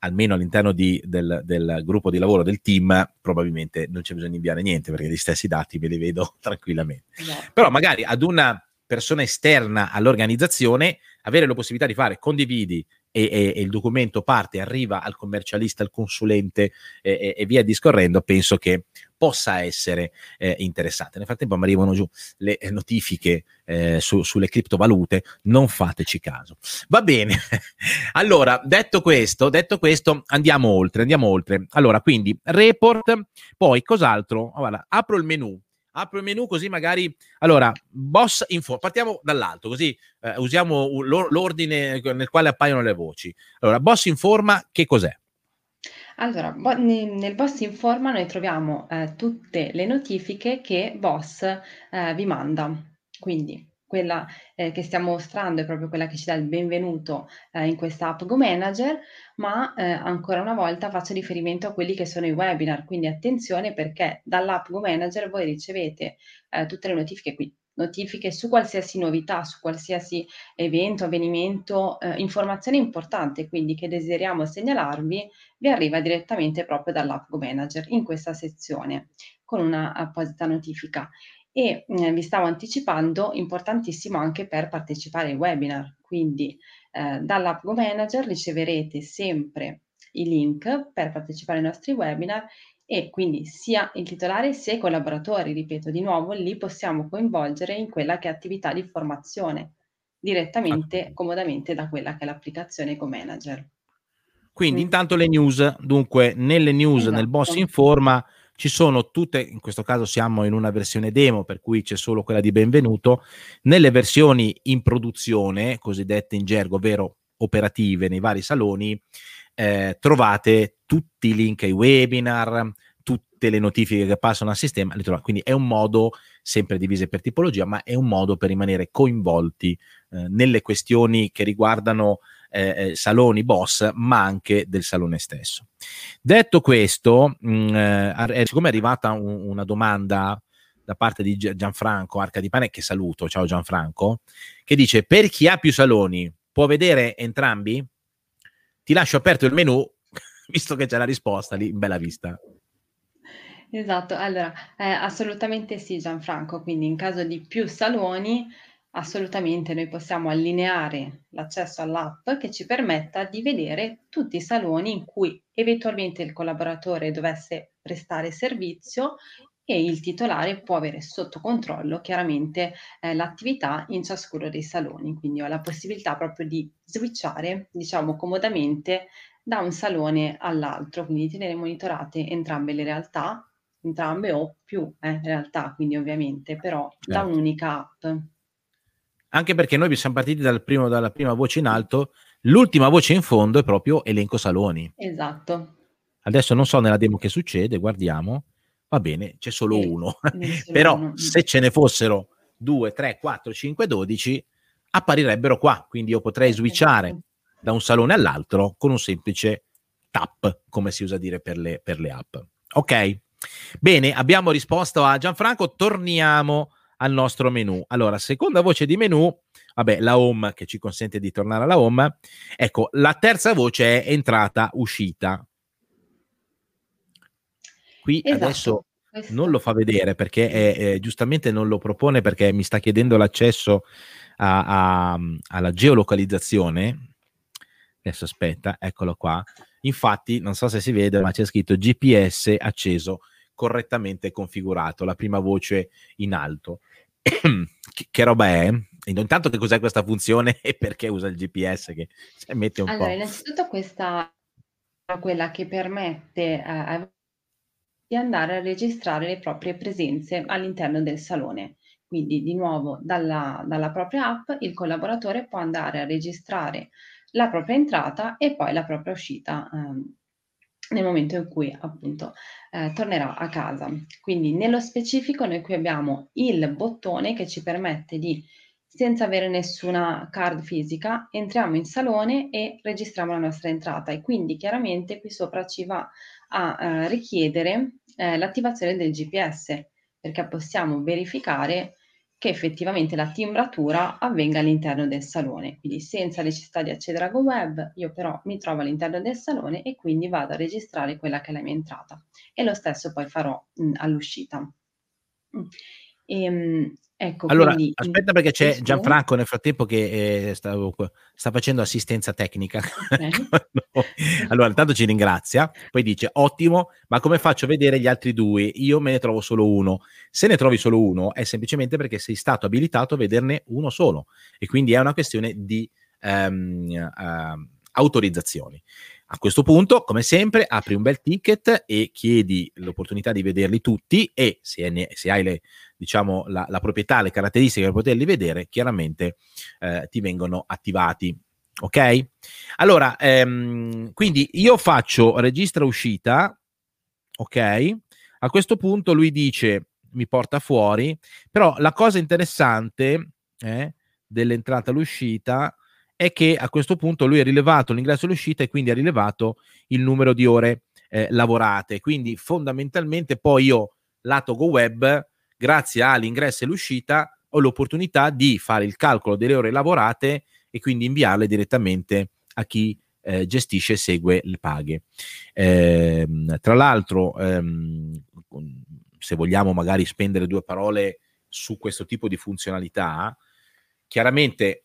[SPEAKER 1] almeno all'interno di, del, del, gruppo di lavoro del team, probabilmente non c'è bisogno di inviare niente perché gli stessi dati me li vedo *laughs* tranquillamente. No. Però magari ad una persona esterna all'organizzazione avere la possibilità di fare condividi e, e, e, il documento parte, arriva al commercialista, al consulente e, e via discorrendo, penso che possa essere eh, interessante. Nel frattempo mi arrivano giù le notifiche eh, su, sulle criptovalute, non fateci caso. Va bene, *laughs* allora detto questo, detto questo, andiamo oltre, andiamo oltre. Allora, quindi report, poi cos'altro? Oh, guarda, apro il menu apro il menu così magari... Allora, boss info, partiamo dall'alto, così eh, usiamo l'ordine nel quale appaiono le voci. Allora, boss informa che cos'è?
[SPEAKER 2] Allora, bo- nel Boss Informa noi troviamo eh, tutte le notifiche che Boss eh, vi manda. Quindi quella eh, che stiamo mostrando è proprio quella che ci dà il benvenuto eh, in questa app Go Manager, ma eh, ancora una volta faccio riferimento a quelli che sono i webinar, quindi attenzione perché dall'app Go Manager voi ricevete eh, tutte le notifiche qui, notifiche su qualsiasi novità, su qualsiasi evento, avvenimento, eh, informazione importante, quindi che desideriamo segnalarvi, vi arriva direttamente proprio dall'app Go Manager in questa sezione con una apposita notifica e eh, vi stavo anticipando, importantissimo anche per partecipare ai webinar, quindi eh, dall'app Go Manager riceverete sempre i link per partecipare ai nostri webinar e quindi sia il titolare sia i collaboratori, ripeto di nuovo, li possiamo coinvolgere in quella che è attività di formazione direttamente, comodamente da quella che è l'applicazione Go Manager.
[SPEAKER 1] Quindi mm. intanto le news, dunque nelle news, esatto. nel boss informa ci sono tutte, in questo caso siamo in una versione demo, per cui c'è solo quella di benvenuto, nelle versioni in produzione, cosiddette in gergo, ovvero operative nei vari saloni, eh, trovate tutti i link ai webinar, tutte le notifiche che passano al sistema, quindi è un modo, sempre divise per tipologia, ma è un modo per rimanere coinvolti eh, nelle questioni che riguardano eh, eh, saloni boss, ma anche del salone stesso. Detto questo, mh, mm, eh, siccome è arrivata un, una domanda da parte di Gianfranco Arcadipane, che saluto, ciao Gianfranco, che dice per chi ha più saloni può vedere entrambi? Ti lascio aperto il menu, *laughs* visto che c'è la risposta lì in bella vista.
[SPEAKER 2] Esatto, allora eh, assolutamente sì Gianfranco, quindi in caso di più saloni assolutamente noi possiamo allineare l'accesso all'app che ci permetta di vedere tutti i saloni in cui eventualmente il collaboratore dovesse prestare servizio e il titolare può avere sotto controllo chiaramente eh, l'attività in ciascuno dei saloni, quindi ho la possibilità proprio di switchare, diciamo comodamente, da un salone all'altro, quindi tenere monitorate entrambe le realtà, entrambe o più eh, realtà, quindi ovviamente, però certo. da un'unica app.
[SPEAKER 1] Anche perché noi siamo partiti dal primo, dalla prima voce in alto, l'ultima voce in fondo è proprio elenco saloni.
[SPEAKER 2] Esatto.
[SPEAKER 1] Adesso non so nella demo che succede, guardiamo va bene, c'è solo sì, uno. *laughs* Però uno. se ce ne fossero 2, 3, 4, 5, 12, apparirebbero qua. Quindi io potrei switchare da un salone all'altro con un semplice tap, come si usa dire per le, per le app. Ok? Bene, abbiamo risposto a Gianfranco, torniamo al nostro menu. Allora, seconda voce di menu, vabbè, la home che ci consente di tornare alla home. Ecco, la terza voce è entrata, uscita. Qui esatto. adesso non lo fa vedere perché è, è, giustamente non lo propone perché mi sta chiedendo l'accesso a, a, alla geolocalizzazione. Adesso aspetta, eccolo qua. Infatti, non so se si vede, ma c'è scritto GPS acceso correttamente configurato, la prima voce in alto. *clears throat* che, che, roba è? Intanto che cos'è questa funzione *laughs* e perché usa il GPS che mette un
[SPEAKER 2] allora,
[SPEAKER 1] po'.
[SPEAKER 2] innanzitutto questa è quella che permette eh, di andare a registrare le proprie presenze all'interno del salone. Quindi di nuovo dalla, dalla propria app il collaboratore può andare a registrare la propria entrata e poi la propria uscita ehm, nel momento in cui appunto eh, tornerà a casa. Quindi nello specifico noi qui abbiamo il bottone che ci permette di senza avere nessuna card fisica, entriamo in salone e registriamo la nostra entrata e quindi chiaramente qui sopra ci va a eh, richiedere eh, l'attivazione del GPS perché possiamo verificare che effettivamente la timbratura avvenga all'interno del salone, quindi senza necessità di accedere a GoWeb, io però mi trovo all'interno del salone e quindi vado a registrare quella che è la mia entrata e lo stesso poi farò mh, all'uscita.
[SPEAKER 1] E, ehm, Ecco, allora, quindi, aspetta perché c'è. Gianfranco nel frattempo che eh, sta, sta, facendo assistenza tecnica. *laughs* Okay. allora, intanto ci ringrazia, poi dice ottimo, ma come faccio a vedere gli altri due? Io me ne trovo solo uno. Se ne trovi solo uno è semplicemente perché sei stato abilitato a vederne uno solo e quindi è una questione di um, uh, autorizzazioni. A questo punto, come sempre, apri un bel ticket e chiedi l'opportunità di vederli tutti e se, ne, se hai le, diciamo, la, la, proprietà, le caratteristiche per poterli vedere, chiaramente eh, ti vengono attivati. Ok? Allora, ehm, quindi io faccio registra uscita, ok? A questo punto lui dice mi porta fuori, però la cosa interessante eh, dell'entrata e l'uscita è che a questo punto lui ha rilevato l'ingresso e l'uscita e quindi ha rilevato il numero di ore eh, lavorate. Quindi fondamentalmente poi io, lato Go Web, grazie all'ingresso e l'uscita, ho l'opportunità di fare il calcolo delle ore lavorate e quindi inviarle direttamente a chi eh, gestisce e segue le paghe. Eh, tra l'altro, ehm, se vogliamo magari spendere due parole su questo tipo di funzionalità, chiaramente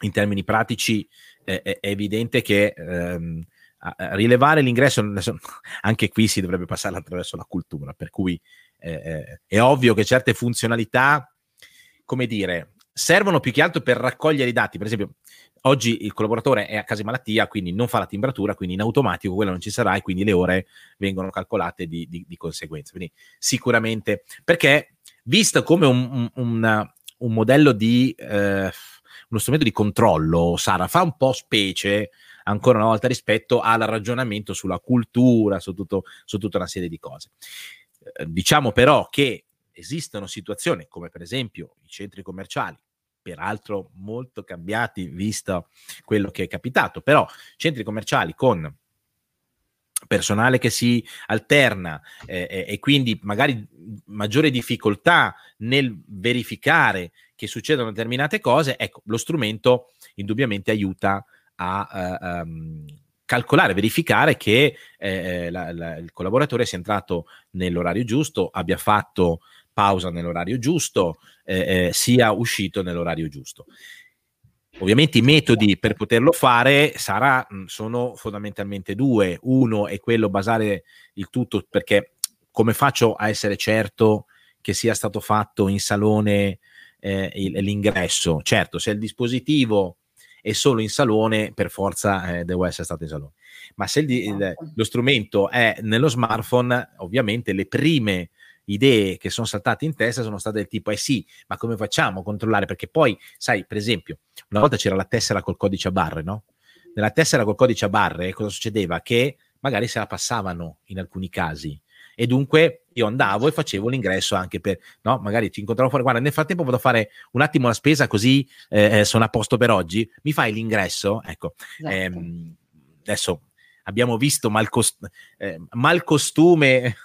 [SPEAKER 1] in termini pratici eh, è evidente che ehm, rilevare l'ingresso, *laughs* anche qui si dovrebbe passare attraverso la cultura, per cui eh, eh, è ovvio che certe funzionalità, come dire, servono più che altro per raccogliere i dati. Per esempio, oggi il collaboratore è a casa di malattia, quindi non fa la timbratura, quindi in automatico quello non ci sarà e quindi le ore vengono calcolate di, di, di conseguenza. Quindi sicuramente, perché visto come un, un, un, un modello di... Eh, uno strumento di controllo, Sara, fa un po' specie ancora una volta rispetto al ragionamento sulla cultura, su, tutto, su tutta una serie di cose. Eh, diciamo però che esistono situazioni come per esempio i centri commerciali, peraltro molto cambiati visto quello che è capitato, però centri commerciali con personale che si alterna eh, e quindi magari maggiore difficoltà nel verificare che succedono determinate cose, ecco, lo strumento indubbiamente aiuta a uh, um, calcolare, verificare che eh, la, la, il collaboratore sia entrato nell'orario giusto, abbia fatto pausa nell'orario giusto, eh, eh, sia uscito nell'orario giusto. Ovviamente i metodi per poterlo fare sarà, sono fondamentalmente due. Uno è quello basare il tutto perché come faccio a essere certo che sia stato fatto in salone eh, l'ingresso? Certo, se il dispositivo è solo in salone, per forza eh, deve essere stato in salone. Ma se il, il, esatto. lo strumento è nello smartphone, ovviamente le prime idee che sono saltate in testa sono state del tipo, eh sì, ma come facciamo a controllare? Perché poi, sai, per esempio, una volta c'era la tessera col codice a barre, no? Nella tessera col codice a barre cosa succedeva? Che magari se la passavano in alcuni casi e dunque io andavo e facevo l'ingresso anche per, no, magari ci incontravo fuori, guarda, nel frattempo vado a fare un attimo la spesa così eh, eh sono a posto per oggi, mi fai l'ingresso? Ecco, esatto. ehm, adesso abbiamo visto mal, cost- eh, mal costume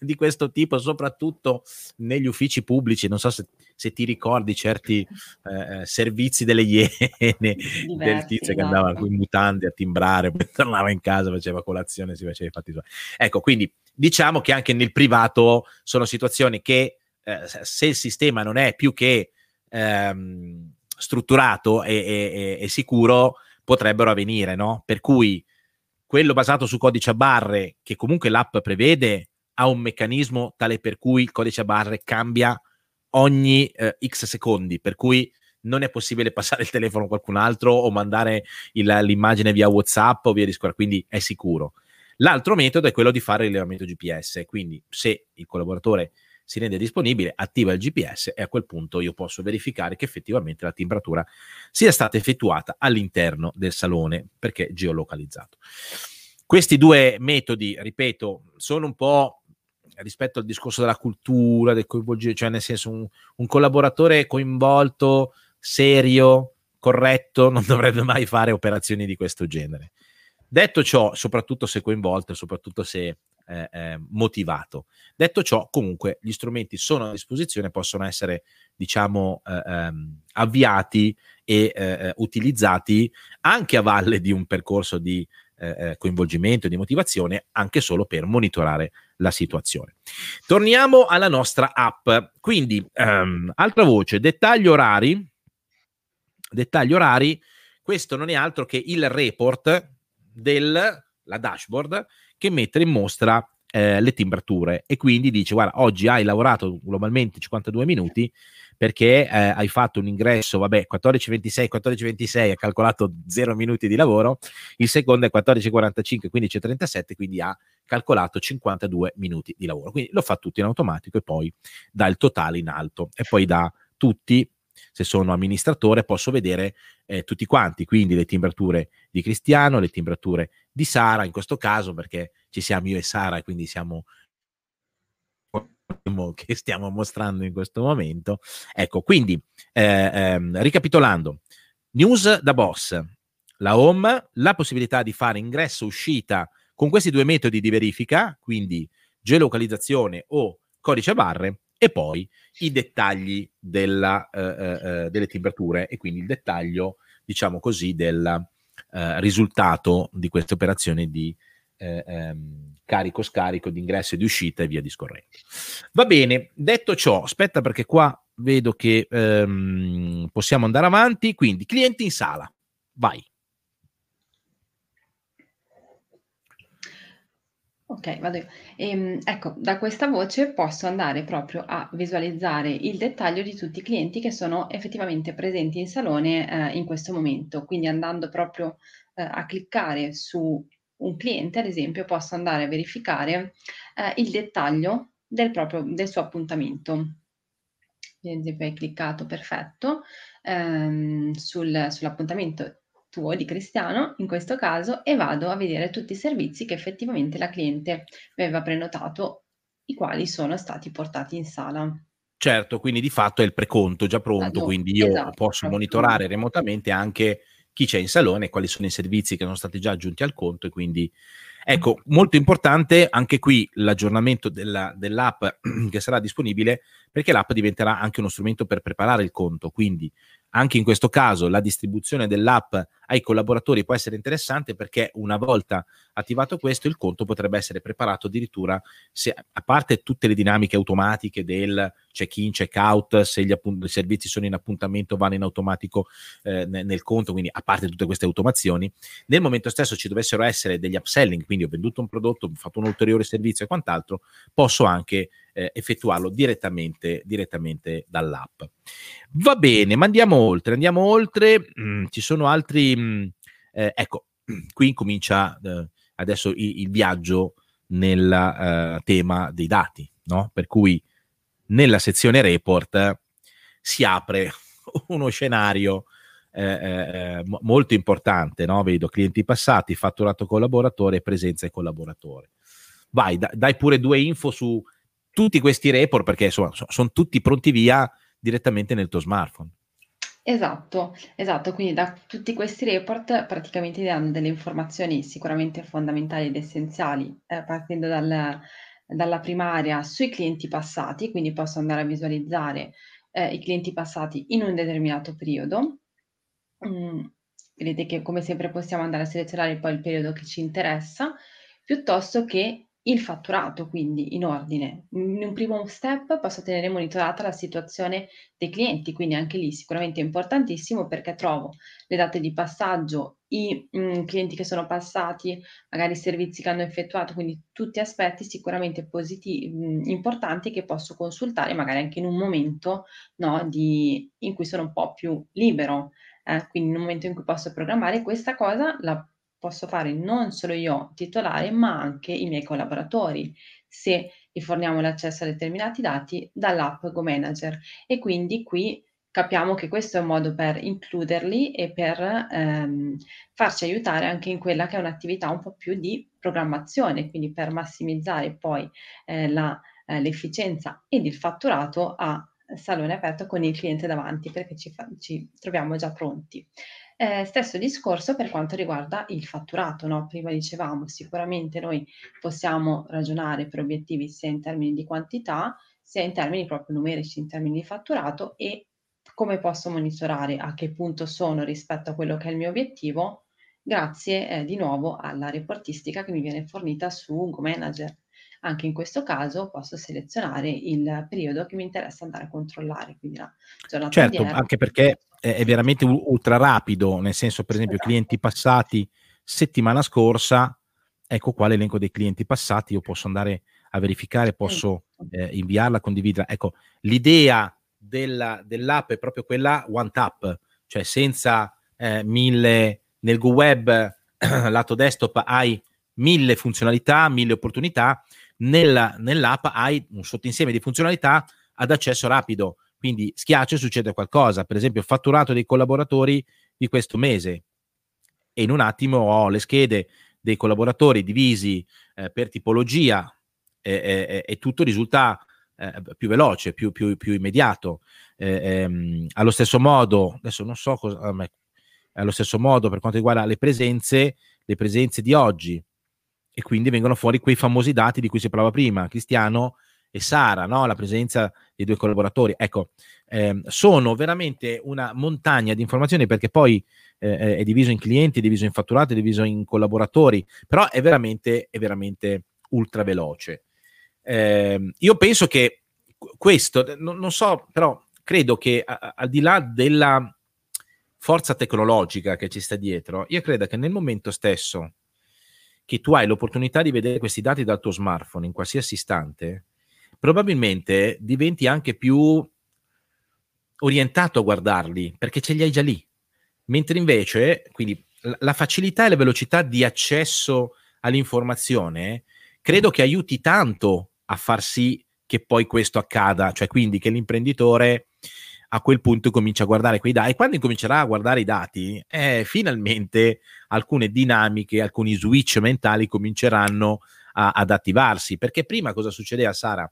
[SPEAKER 1] di questo tipo, soprattutto negli uffici pubblici. Non so se, se ti ricordi certi eh, servizi delle iene Diversi, del tizio che andava esatto. in mutande a timbrare, poi *laughs* tornava in casa, faceva colazione, si faceva i fatti suoi. Ecco, quindi diciamo che anche nel privato sono situazioni che eh, se il sistema non è più che ehm, strutturato e, e, e, sicuro, potrebbero avvenire, no? Per cui quello basato su codice a barre, che comunque l'app prevede, ha un meccanismo tale per cui il codice a barre cambia ogni eh, x secondi, per cui non è possibile passare il telefono a qualcun altro o mandare il, l'immagine via WhatsApp o via Discord, quindi è sicuro. L'altro metodo è quello di fare il rilevamento GPS, quindi se il collaboratore si rende disponibile, attiva il GPS e a quel punto io posso verificare che effettivamente la timbratura sia stata effettuata all'interno del salone perché geolocalizzato. Questi due metodi, ripeto, sono un po' rispetto al discorso della cultura, del coinvolgimento, cioè nel senso un, un collaboratore coinvolto, serio, corretto, non dovrebbe mai fare operazioni di questo genere. Detto ciò, soprattutto se coinvolto, soprattutto se eh, eh, motivato. Detto ciò, comunque gli strumenti sono a disposizione, possono essere, diciamo, eh, ehm, avviati e eh, eh, utilizzati anche a valle di un percorso di eh, coinvolgimento di motivazione, anche solo per monitorare la situazione. Torniamo alla nostra app. Quindi, um, altra voce, dettagli orari. Dettagli orari, questo non è altro che il report della dashboard che mette in mostra eh, le timbrature e quindi dice guarda oggi hai lavorato globalmente 52 minuti perché eh, hai fatto un ingresso, vabbè, 14.26, 14.26, ha calcolato 0 minuti di lavoro, il secondo è 14.45, 15.37, quindi ha calcolato 52 minuti di lavoro. Quindi lo fa tutto in automatico e poi dà il totale in alto e poi dà tutti se sono amministratore posso vedere eh, tutti quanti, quindi le timbrature di Cristiano, le timbrature di Sara in questo caso perché ci siamo io e Sara quindi siamo che stiamo mostrando in questo momento. Ecco, quindi eh, ehm, ricapitolando, news da boss, la home, la possibilità di fare ingresso uscita con questi due metodi di verifica, quindi geolocalizzazione o codice a barre, e poi i dettagli della, eh, eh, eh delle temperature e quindi il dettaglio, diciamo così, del eh, risultato di queste operazioni di eh, ehm, carico, scarico, di ingresso e di uscita e via discorrendo. Va bene, detto ciò, aspetta perché qua vedo che ehm, possiamo andare avanti, quindi clienti in sala, vai.
[SPEAKER 2] Ok, vado io. Ehm, ecco, da questa voce posso andare proprio a visualizzare il dettaglio di tutti i clienti che sono effettivamente presenti in salone eh, in questo momento. Quindi andando proprio eh, a cliccare su un cliente, ad esempio, posso andare a verificare eh, il dettaglio del, proprio, del suo appuntamento. Ad esempio, hai cliccato perfetto ehm, sul, sull'appuntamento tuo di Cristiano, in questo caso, e vado a vedere tutti i servizi che effettivamente la cliente aveva prenotato, i quali sono stati portati in sala.
[SPEAKER 1] Certo, quindi di fatto è il preconto già pronto, ah, quindi io esatto, posso monitorare remotamente anche chi c'è in salone, quali sono i servizi che sono stati già aggiunti al conto e quindi ecco, molto importante anche qui l'aggiornamento della, dell'app *clears throat* che sarà disponibile perché l'app diventerà anche uno strumento per preparare il conto, quindi anche in questo caso la distribuzione dell'app ai collaboratori può essere interessante perché una volta attivato questo il conto potrebbe essere preparato addirittura se, a parte tutte le dinamiche automatiche del check-in, check-out, se gli appunt- i servizi sono in appuntamento vanno in automatico eh, nel, nel conto, quindi a parte tutte queste automazioni, nel momento stesso ci dovessero essere degli upselling, quindi ho venduto un prodotto, ho fatto un ulteriore servizio e quant'altro, posso anche eh, effettuarlo direttamente, direttamente dall'app. Va bene, ma andiamo oltre, andiamo oltre, mm, ci sono altri, mm, eh, ecco, *clears throat* qui comincia eh, adesso il, il, viaggio nel eh, tema dei dati, no? Per cui nella sezione report si apre *laughs* uno scenario eh, eh, molto importante, no? Vedo clienti passati, fatturato collaboratore, presenza e collaboratore. Vai, da, dai pure due info su tutti questi report perché insomma sono tutti pronti via direttamente nel tuo smartphone.
[SPEAKER 2] Esatto, esatto, quindi da tutti questi report praticamente danno delle informazioni sicuramente fondamentali ed essenziali, eh, partendo dal, dalla primaria sui clienti passati, quindi posso andare a visualizzare eh, i clienti passati in un determinato periodo. Mm, vedete che come sempre possiamo andare a selezionare poi il periodo che ci interessa, piuttosto che il fatturato, quindi in ordine. In un primo step posso tenere monitorata la situazione dei clienti, quindi anche lì sicuramente è importantissimo perché trovo le date di passaggio, i mh, mm, clienti che sono passati, magari i servizi che hanno effettuato, quindi tutti aspetti sicuramente positivi, mh, mm, importanti che posso consultare magari anche in un momento no, di, in cui sono un po' più libero. Eh, quindi in un momento in cui posso programmare questa cosa la posso fare non solo io titolare, ma anche i miei collaboratori, se gli forniamo l'accesso a determinati dati dall'app GoManager. E quindi qui capiamo che questo è un modo per includerli e per ehm, farci aiutare anche in quella che è un'attività un po' più di programmazione, quindi per massimizzare poi eh, la, eh, l'efficienza ed il fatturato a salone aperto con il cliente davanti perché ci, fa, ci troviamo già pronti. Eh, stesso discorso per quanto riguarda il fatturato, no? prima dicevamo sicuramente noi possiamo ragionare per obiettivi sia in termini di quantità sia in termini proprio numerici, in termini di fatturato e come posso monitorare a che punto sono rispetto a quello che è il mio obiettivo grazie eh, di nuovo alla reportistica che mi viene fornita su GoManager. Anche in questo caso posso selezionare il periodo che mi interessa andare a controllare, quindi la
[SPEAKER 1] giornata Certo, anche perché è veramente ultra rapido, nel senso per esempio clienti passati settimana scorsa, ecco qua l'elenco dei clienti passati, io posso andare a verificare, posso eh, inviarla, condividerla. Ecco, l'idea della, dell'app è proprio quella one tap, cioè senza eh, mille nel Go Web *clears throat* lato desktop hai mille funzionalità, mille opportunità, nella, nell'app hai un sottoinsieme di funzionalità ad accesso rapido quindi schiaccio e succede qualcosa, per esempio fatturato dei collaboratori di questo mese e in un attimo ho le schede dei collaboratori divisi eh, per tipologia e, e, tutto risulta eh, più veloce, più, più, più immediato. Eh, ehm, allo stesso modo, adesso non so cosa, allo stesso modo per quanto riguarda le presenze, le presenze di oggi e quindi vengono fuori quei famosi dati di cui si parlava prima. Cristiano e Sara, no? la presenza dei due collaboratori. Ecco, ehm, sono veramente una montagna di informazioni perché poi eh, è diviso in clienti, è diviso in fatturati, è diviso in collaboratori, però è veramente, è veramente ultra veloce. Eh, io penso che questo, non, non so, però credo che a, al di là della forza tecnologica che ci sta dietro, io credo che nel momento stesso che tu hai l'opportunità di vedere questi dati dal tuo smartphone in qualsiasi istante, probabilmente diventi anche più orientato a guardarli perché ce li hai già lì. Mentre invece, quindi la facilità e la velocità di accesso all'informazione credo che aiuti tanto a far sì che poi questo accada, cioè quindi che l'imprenditore a quel punto comincia a guardare quei dati e quando incomincerà a guardare i dati, eh, finalmente alcune dinamiche, alcuni switch mentali cominceranno a, ad attivarsi, perché prima cosa succedeva Sara?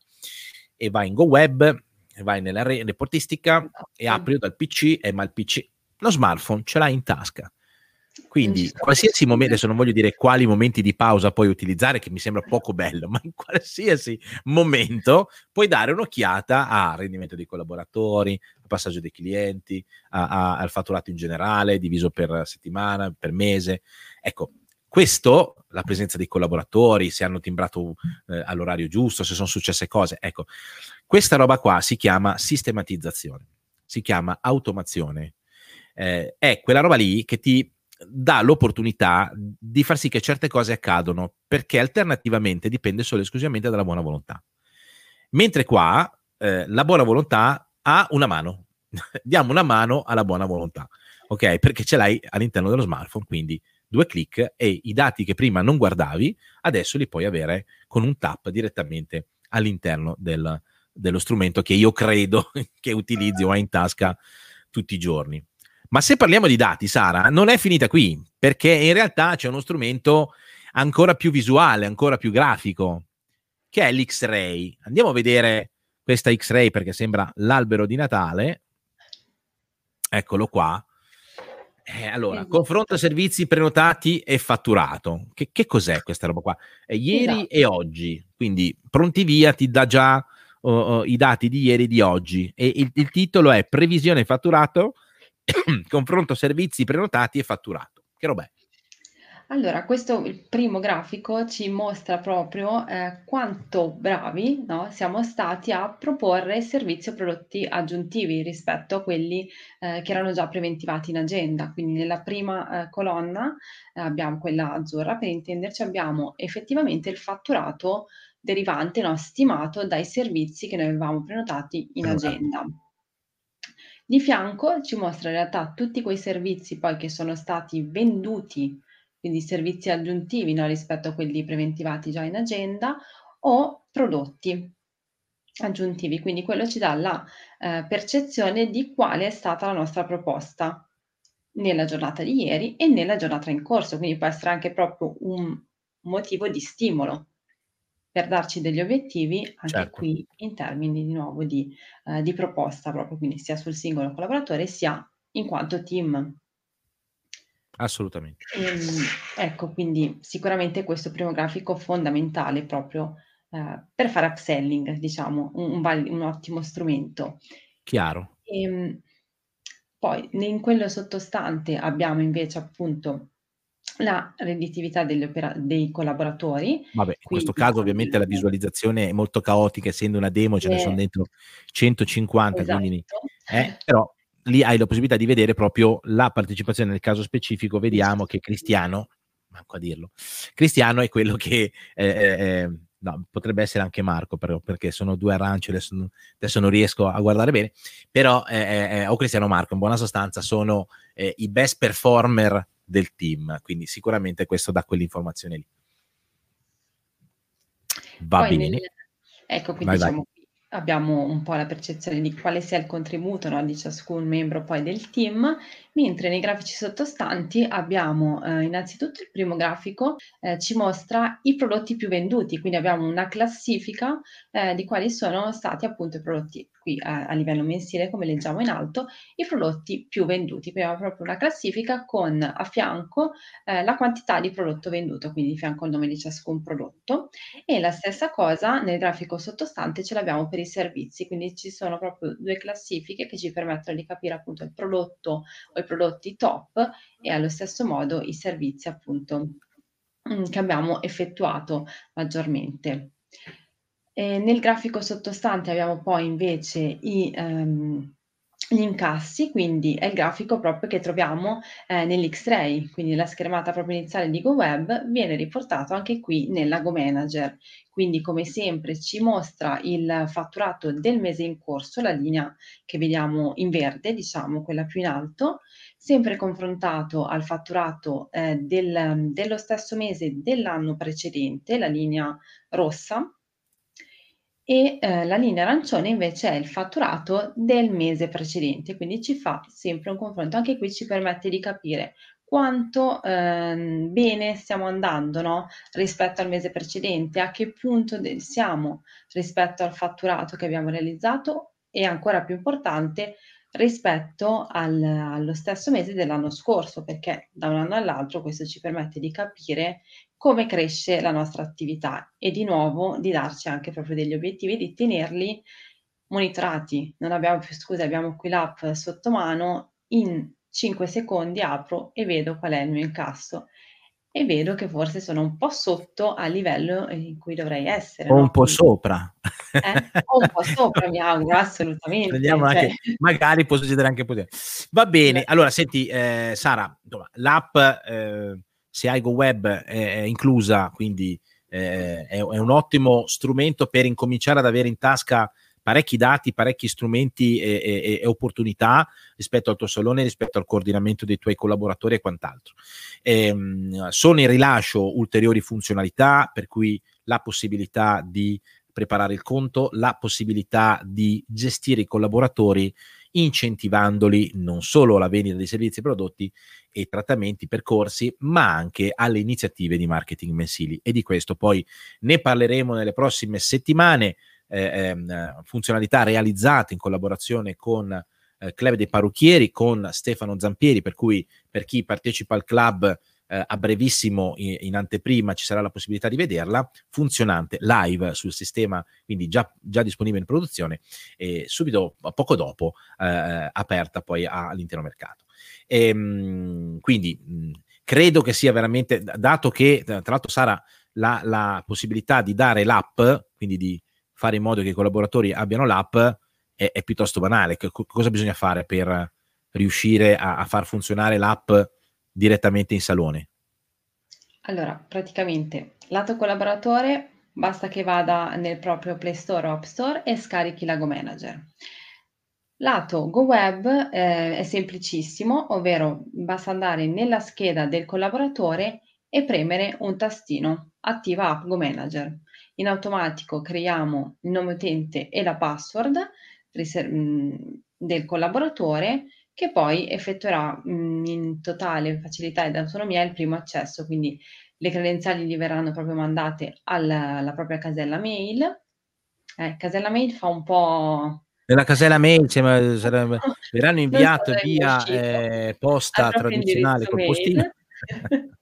[SPEAKER 1] E vai in GoWeb, vai nella re- reportistica e apri dal PC, e ma il PC, lo smartphone ce l'hai in tasca. Quindi qualsiasi momento, adesso non voglio dire quali momenti di pausa puoi utilizzare, che mi sembra poco bello, *laughs* ma in qualsiasi momento puoi dare un'occhiata al rendimento dei collaboratori, al passaggio dei clienti, a, a, al fatturato in generale, diviso per settimana, per mese. Ecco, questo, la presenza dei collaboratori, se hanno timbrato eh, all'orario giusto, se sono successe cose, ecco, questa roba qua si chiama sistematizzazione, si chiama automazione. Eh, è quella roba lì che ti dà l'opportunità di far sì che certe cose accadano, perché alternativamente dipende solo e esclusivamente dalla buona volontà. Mentre qua eh, la buona volontà ha una mano, *laughs* diamo una mano alla buona volontà, ok? Perché ce l'hai all'interno dello smartphone, quindi due clic e i dati che prima non guardavi, adesso li puoi avere con un tap direttamente all'interno del, dello strumento che io credo *laughs* che utilizzi o hai in tasca tutti i giorni. Ma se parliamo di dati, Sara, non è finita qui, perché in realtà c'è uno strumento ancora più visuale, ancora più grafico, che è l'X-Ray. Andiamo a vedere questa X-Ray perché sembra l'albero di Natale. Eccolo qua. Eh, allora, confronto servizi prenotati e fatturato. Che, che cos'è questa roba qua? È ieri esatto. e oggi, quindi pronti via ti dà già uh, uh, i dati di ieri e di oggi. E il, il titolo è Previsione fatturato *coughs* confronto servizi prenotati e fatturato. Che roba è?
[SPEAKER 2] Allora, questo il primo grafico ci mostra proprio eh, quanto bravi no, siamo stati a proporre servizi o prodotti aggiuntivi rispetto a quelli eh, che erano già preventivati in agenda. Quindi nella prima eh, colonna eh, abbiamo quella azzurra, per intenderci abbiamo effettivamente il fatturato derivante, no, stimato dai servizi che noi avevamo prenotati in agenda. Di fianco ci mostra in realtà tutti quei servizi poi che sono stati venduti, quindi servizi aggiuntivi no, rispetto a quelli preventivati già in agenda, o prodotti aggiuntivi, quindi quello ci dà la eh, percezione di quale è stata la nostra proposta nella giornata di ieri e nella giornata in corso, quindi può essere anche proprio un motivo di stimolo per darci degli obiettivi anche certo. qui in termini di nuovo di, eh, di proposta proprio, quindi sia sul singolo collaboratore sia in quanto team.
[SPEAKER 1] Assolutamente.
[SPEAKER 2] Ehm, ecco, quindi sicuramente questo primo grafico fondamentale proprio eh, per fare upselling, diciamo, un, un, un ottimo strumento.
[SPEAKER 1] Chiaro.
[SPEAKER 2] Ehm, poi in quello sottostante abbiamo invece appunto la redditività opera- dei collaboratori.
[SPEAKER 1] Vabbè, in questo caso ovviamente la visualizzazione è molto caotica, essendo una demo ce ne sono dentro 150, esatto. quindi, eh, però lì hai la possibilità di vedere proprio la partecipazione nel caso specifico, vediamo che Cristiano, manco a dirlo, Cristiano è quello che... Eh, eh, no, potrebbe essere anche Marco però, perché sono due arance adesso, adesso, non riesco a guardare bene però eh, eh, eh o Cristiano Marco in buona sostanza sono i best performer del team. Quindi sicuramente questo dà quell'informazione lì. Va Poi bene. Nel,
[SPEAKER 2] ecco, quindi vai, diciamo vai abbiamo un po' la percezione di quale sia il contributo no, di ciascun membro poi del team, mentre nei grafici sottostanti abbiamo eh, innanzitutto il primo grafico eh, ci mostra i prodotti più venduti, quindi abbiamo una classifica eh, di quali sono stati appunto i prodotti qui a, a, livello mensile, come leggiamo in alto, i prodotti più venduti. Abbiamo proprio una classifica con a fianco eh, la quantità di prodotto venduto, quindi di fianco il nome di ciascun prodotto. E la stessa cosa nel grafico sottostante ce l'abbiamo per i servizi, quindi ci sono proprio due classifiche che ci permettono di capire appunto il prodotto o i prodotti top e allo stesso modo i servizi appunto mm, che abbiamo effettuato maggiormente. Eh, nel grafico sottostante abbiamo poi invece i, ehm, gli incassi, quindi è il grafico proprio che troviamo eh, nell'X-Ray, quindi la schermata proprio iniziale di GoWeb viene riportato anche qui nella GoManager. Quindi come sempre ci mostra il fatturato del mese in corso, la linea che vediamo in verde, diciamo quella più in alto, sempre confrontato al fatturato eh, del, dello stesso mese dell'anno precedente, la linea rossa, e eh, la linea arancione invece è il fatturato del mese precedente, quindi ci fa sempre un confronto. Anche qui ci permette di capire quanto eh, bene stiamo andando no? rispetto al mese precedente, a che punto siamo rispetto al fatturato che abbiamo realizzato e ancora più importante rispetto al, allo stesso mese dell'anno scorso, perché da un anno all'altro questo ci permette di capire come cresce la nostra attività e di nuovo di darci anche proprio degli obiettivi, di tenerli monitorati. Non abbiamo più, scusa, abbiamo qui l'app sotto mano, in 5 secondi apro e vedo qual è il mio incasso e vedo che forse sono un po' sotto al livello in cui dovrei essere.
[SPEAKER 1] O no? un po' sopra.
[SPEAKER 2] Eh? O un po' sopra, mi auguro, assolutamente.
[SPEAKER 1] Vediamo cioè. anche, magari può succedere anche così. Va bene, allora senti, eh, Sara, l'app, eh, se hai GoWeb è, è inclusa, quindi eh, è, è, un ottimo strumento per incominciare ad avere in tasca parecchi dati, parecchi strumenti e, e, e, opportunità rispetto al tuo salone, rispetto al coordinamento dei tuoi collaboratori e quant'altro. Ehm, sono in rilascio ulteriori funzionalità, per cui la possibilità di preparare il conto, la possibilità di gestire i collaboratori incentivandoli non solo alla vendita di servizi prodotti e trattamenti, percorsi, ma anche alle iniziative di marketing mensili. E di questo poi ne parleremo nelle prossime settimane eh, ehm, funzionalità realizzate in collaborazione con eh, Club dei Parrucchieri, con Stefano Zampieri, per cui per chi partecipa al club eh, a brevissimo in, in, anteprima ci sarà la possibilità di vederla, funzionante live sul sistema, quindi già, già disponibile in produzione e subito, poco dopo, eh, aperta poi all'intero mercato. E, ehm, quindi mh, credo che sia veramente, dato che tra l'altro Sara la, la possibilità di dare l'app, quindi di fare in modo che i collaboratori abbiano l'app è, è piuttosto banale. C- cosa bisogna fare per riuscire a, a far funzionare l'app direttamente in salone?
[SPEAKER 2] Allora, praticamente, lato collaboratore, basta che vada nel proprio Play Store o App Store e scarichi la Go Manager. Lato GoWeb eh, è semplicissimo, ovvero basta andare nella scheda del collaboratore e premere un tastino, attiva App Go in automatico creiamo il nome utente e la password del collaboratore che poi effettuerà in totale facilità ed autonomia il primo accesso, quindi le credenziali gli verranno proprio mandate alla, alla propria casella mail. Eh, casella mail fa un po'...
[SPEAKER 1] Nella casella mail cioè, *laughs* sarebbe, verranno inviate via eh, posta tradizionale col postino. *laughs*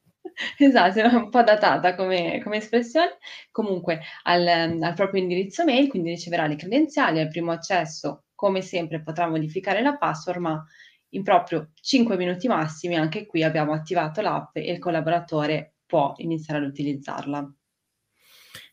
[SPEAKER 2] Esatto, è un po' datata come, come espressione. Comunque al, al, proprio indirizzo mail, quindi riceverà le credenziali, al primo accesso, come sempre, potrà modificare la password, ma in proprio 5 minuti massimi anche qui abbiamo attivato l'app e il collaboratore può iniziare ad utilizzarla.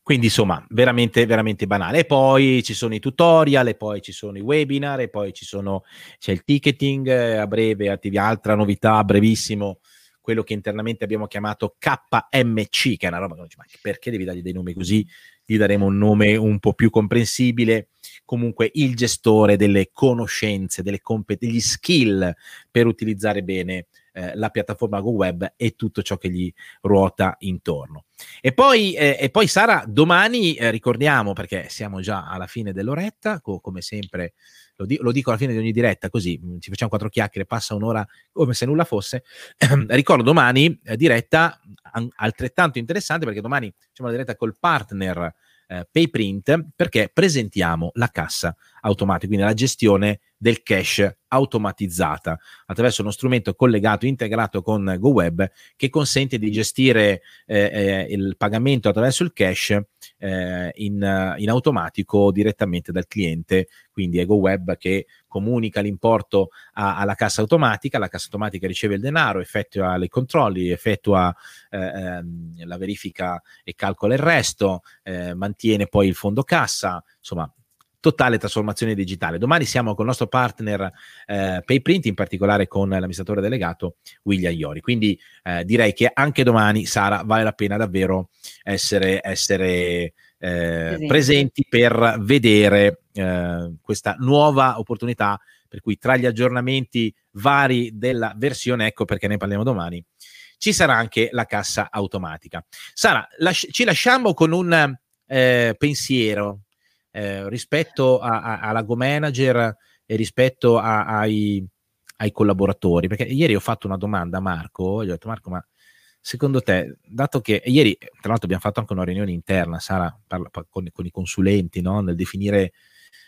[SPEAKER 1] Quindi insomma, veramente, veramente banale. E poi ci sono i tutorial, e poi ci sono i webinar, e poi ci sono, c'è il ticketing eh, a breve, attivi altra novità, brevissimo, quello che internamente abbiamo chiamato KMC, che è una roba che non dice, ma perché devi dargli dei nomi così? Gli daremo un nome un po' più comprensibile. Comunque il gestore delle conoscenze, delle compet- degli skill per utilizzare bene eh, la piattaforma Go Web e tutto ciò che gli ruota intorno. E poi, eh, e poi Sara, domani eh, ricordiamo, perché siamo già alla fine dell'oretta, co- come sempre lo, di- lo, dico alla fine di ogni diretta, così mm, ci facciamo quattro chiacchiere, passa un'ora come se nulla fosse. *clears throat* Ricordo domani eh, diretta an- altrettanto interessante perché domani facciamo la diretta col partner eh, Payprint perché presentiamo la cassa automatica, quindi la gestione del cash automatizzata attraverso uno strumento collegato, integrato con GoWeb che consente di gestire eh, eh, il pagamento attraverso il cash eh, in, in, automatico direttamente dal cliente. Quindi è GoWeb che comunica l'importo a, alla cassa automatica, la cassa automatica riceve il denaro, effettua i controlli, effettua eh, ehm, la verifica e calcola il resto, eh, mantiene poi il fondo cassa, insomma totale trasformazione digitale. Domani siamo con il nostro partner eh, Payprint, in particolare con l'amministratore delegato William Iori. Quindi eh, direi che anche domani, Sara, vale la pena davvero essere, essere eh, presenti per vedere eh, questa nuova opportunità. Per cui tra gli aggiornamenti vari della versione, ecco perché ne parliamo domani, ci sarà anche la cassa automatica. Sara, las- ci lasciamo con un eh, pensiero eh, rispetto a, a, alla Go Manager e rispetto a, ai, ai, collaboratori? Perché ieri ho fatto una domanda a Marco, gli ho detto Marco, ma secondo te, dato che ieri tra l'altro abbiamo fatto anche una riunione interna, Sara, parla, con, con, i consulenti, no? nel definire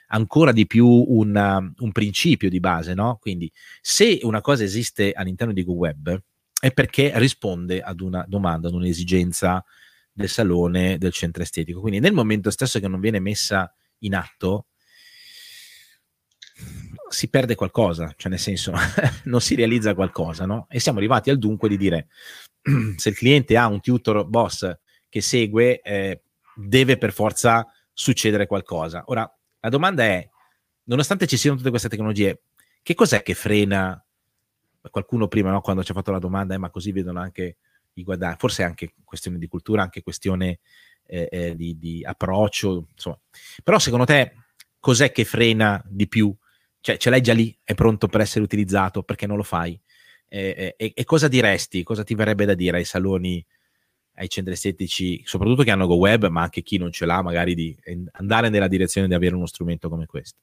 [SPEAKER 1] ancora di più un, un principio di base, no? Quindi se una cosa esiste all'interno di Google Web è perché risponde ad una domanda, ad un'esigenza del salone, del centro estetico. Quindi nel momento stesso che non viene messa in atto, si perde qualcosa, cioè nel senso *laughs* non si realizza qualcosa, no? E siamo arrivati al dunque di dire *clears throat* se il cliente ha un tutor boss che segue, eh, deve per forza succedere qualcosa. Ora, la domanda è, nonostante ci siano tutte queste tecnologie, che cos'è che frena? Qualcuno prima, no, quando ci ha fatto la domanda, eh, ma così vedono anche i guadagni, forse anche questione di cultura, anche questione eh, eh, di, di, approccio, insomma. Però secondo te cos'è che frena di più? Cioè, ce l'hai già lì, è pronto per essere utilizzato, perché non lo fai? E, e, e cosa diresti, cosa ti verrebbe da dire ai saloni ai centri estetici, soprattutto che hanno Go Web, ma anche chi non ce l'ha, magari di andare nella direzione di avere uno strumento come questo?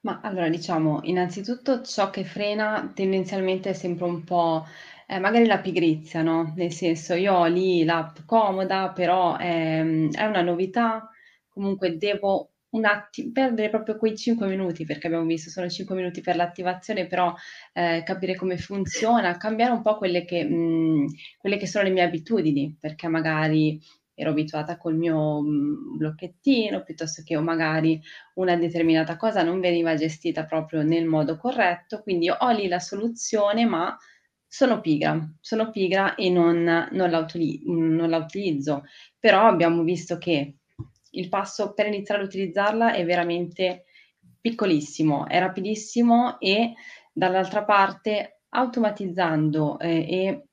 [SPEAKER 2] Ma allora diciamo, innanzitutto ciò che frena tendenzialmente è sempre un po' eh, magari la pigrizia, no? Nel senso, io ho lì l'app comoda, però è, è una novità, comunque devo un attimo, perdere proprio quei 5 minuti, perché abbiamo visto sono 5 minuti per l'attivazione, però eh, capire come funziona, cambiare un po' quelle che, mh, quelle che sono le mie abitudini, perché magari ero abituata col mio mh, blocchettino, piuttosto che magari una determinata cosa non veniva gestita proprio nel modo corretto, quindi ho lì la soluzione, ma sono pigra, sono pigra e non, non, la, non la utilizzo, però abbiamo visto che il passo per iniziare ad utilizzarla è veramente piccolissimo, è rapidissimo e dall'altra parte automatizzando eh, e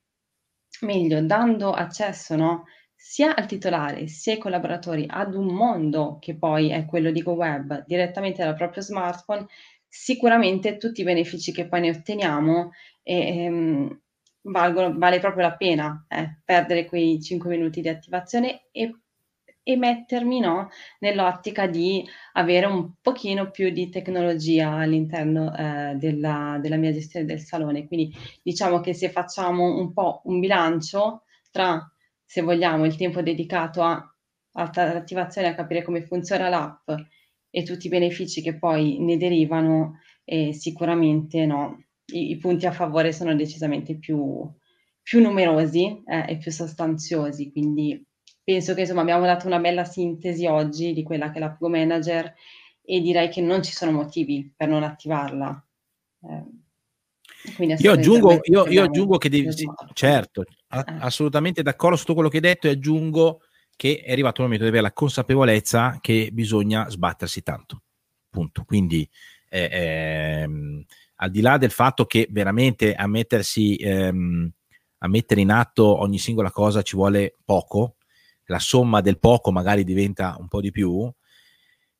[SPEAKER 2] meglio dando accesso no, sia al titolare sia ai collaboratori ad un mondo che poi è quello di GoWeb direttamente dal proprio smartphone, sicuramente tutti i benefici che poi ne otteniamo eh, ehm, valgono, vale proprio la pena eh, perdere quei 5 minuti di attivazione e e mettermi no, nell'ottica di avere un pochino più di tecnologia all'interno eh, della, della, mia gestione del salone. Quindi diciamo che se facciamo un po' un bilancio tra, se vogliamo, il tempo dedicato a, all'attivazione, a capire come funziona l'app e tutti i benefici che poi ne derivano, eh, sicuramente no, i, i, punti a favore sono decisamente più, più numerosi eh, e più sostanziosi. Quindi penso che insomma abbiamo dato una bella sintesi oggi di quella che è la Go Manager e direi che non ci sono motivi per non attivarla.
[SPEAKER 1] Eh, io, aggiungo, io, io aggiungo, che devi, sì, certo, a, eh. assolutamente d'accordo su tutto quello che hai detto e aggiungo che è arrivato il momento di avere la consapevolezza che bisogna sbattersi tanto. Punto. Quindi eh, ehm, al di là del fatto che veramente a mettersi ehm, a mettere in atto ogni singola cosa ci vuole poco, la somma del poco magari diventa un po' di più,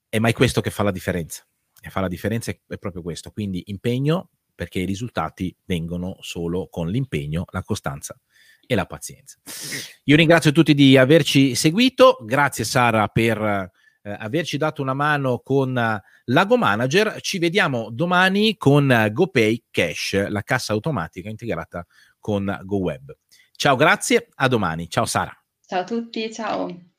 [SPEAKER 1] è mai questo che fa la differenza. E fa la differenza è proprio questo. Quindi impegno perché i risultati vengono solo con l'impegno, la costanza e la pazienza. Io ringrazio tutti di averci seguito, grazie Sara per eh, averci dato una mano con uh, l'Ago Manager. Ci vediamo domani con uh, GoPay Cash, la cassa automatica integrata con GoWeb. Ciao, grazie, a domani. Ciao Sara.
[SPEAKER 2] Ciao a tutti, ciao.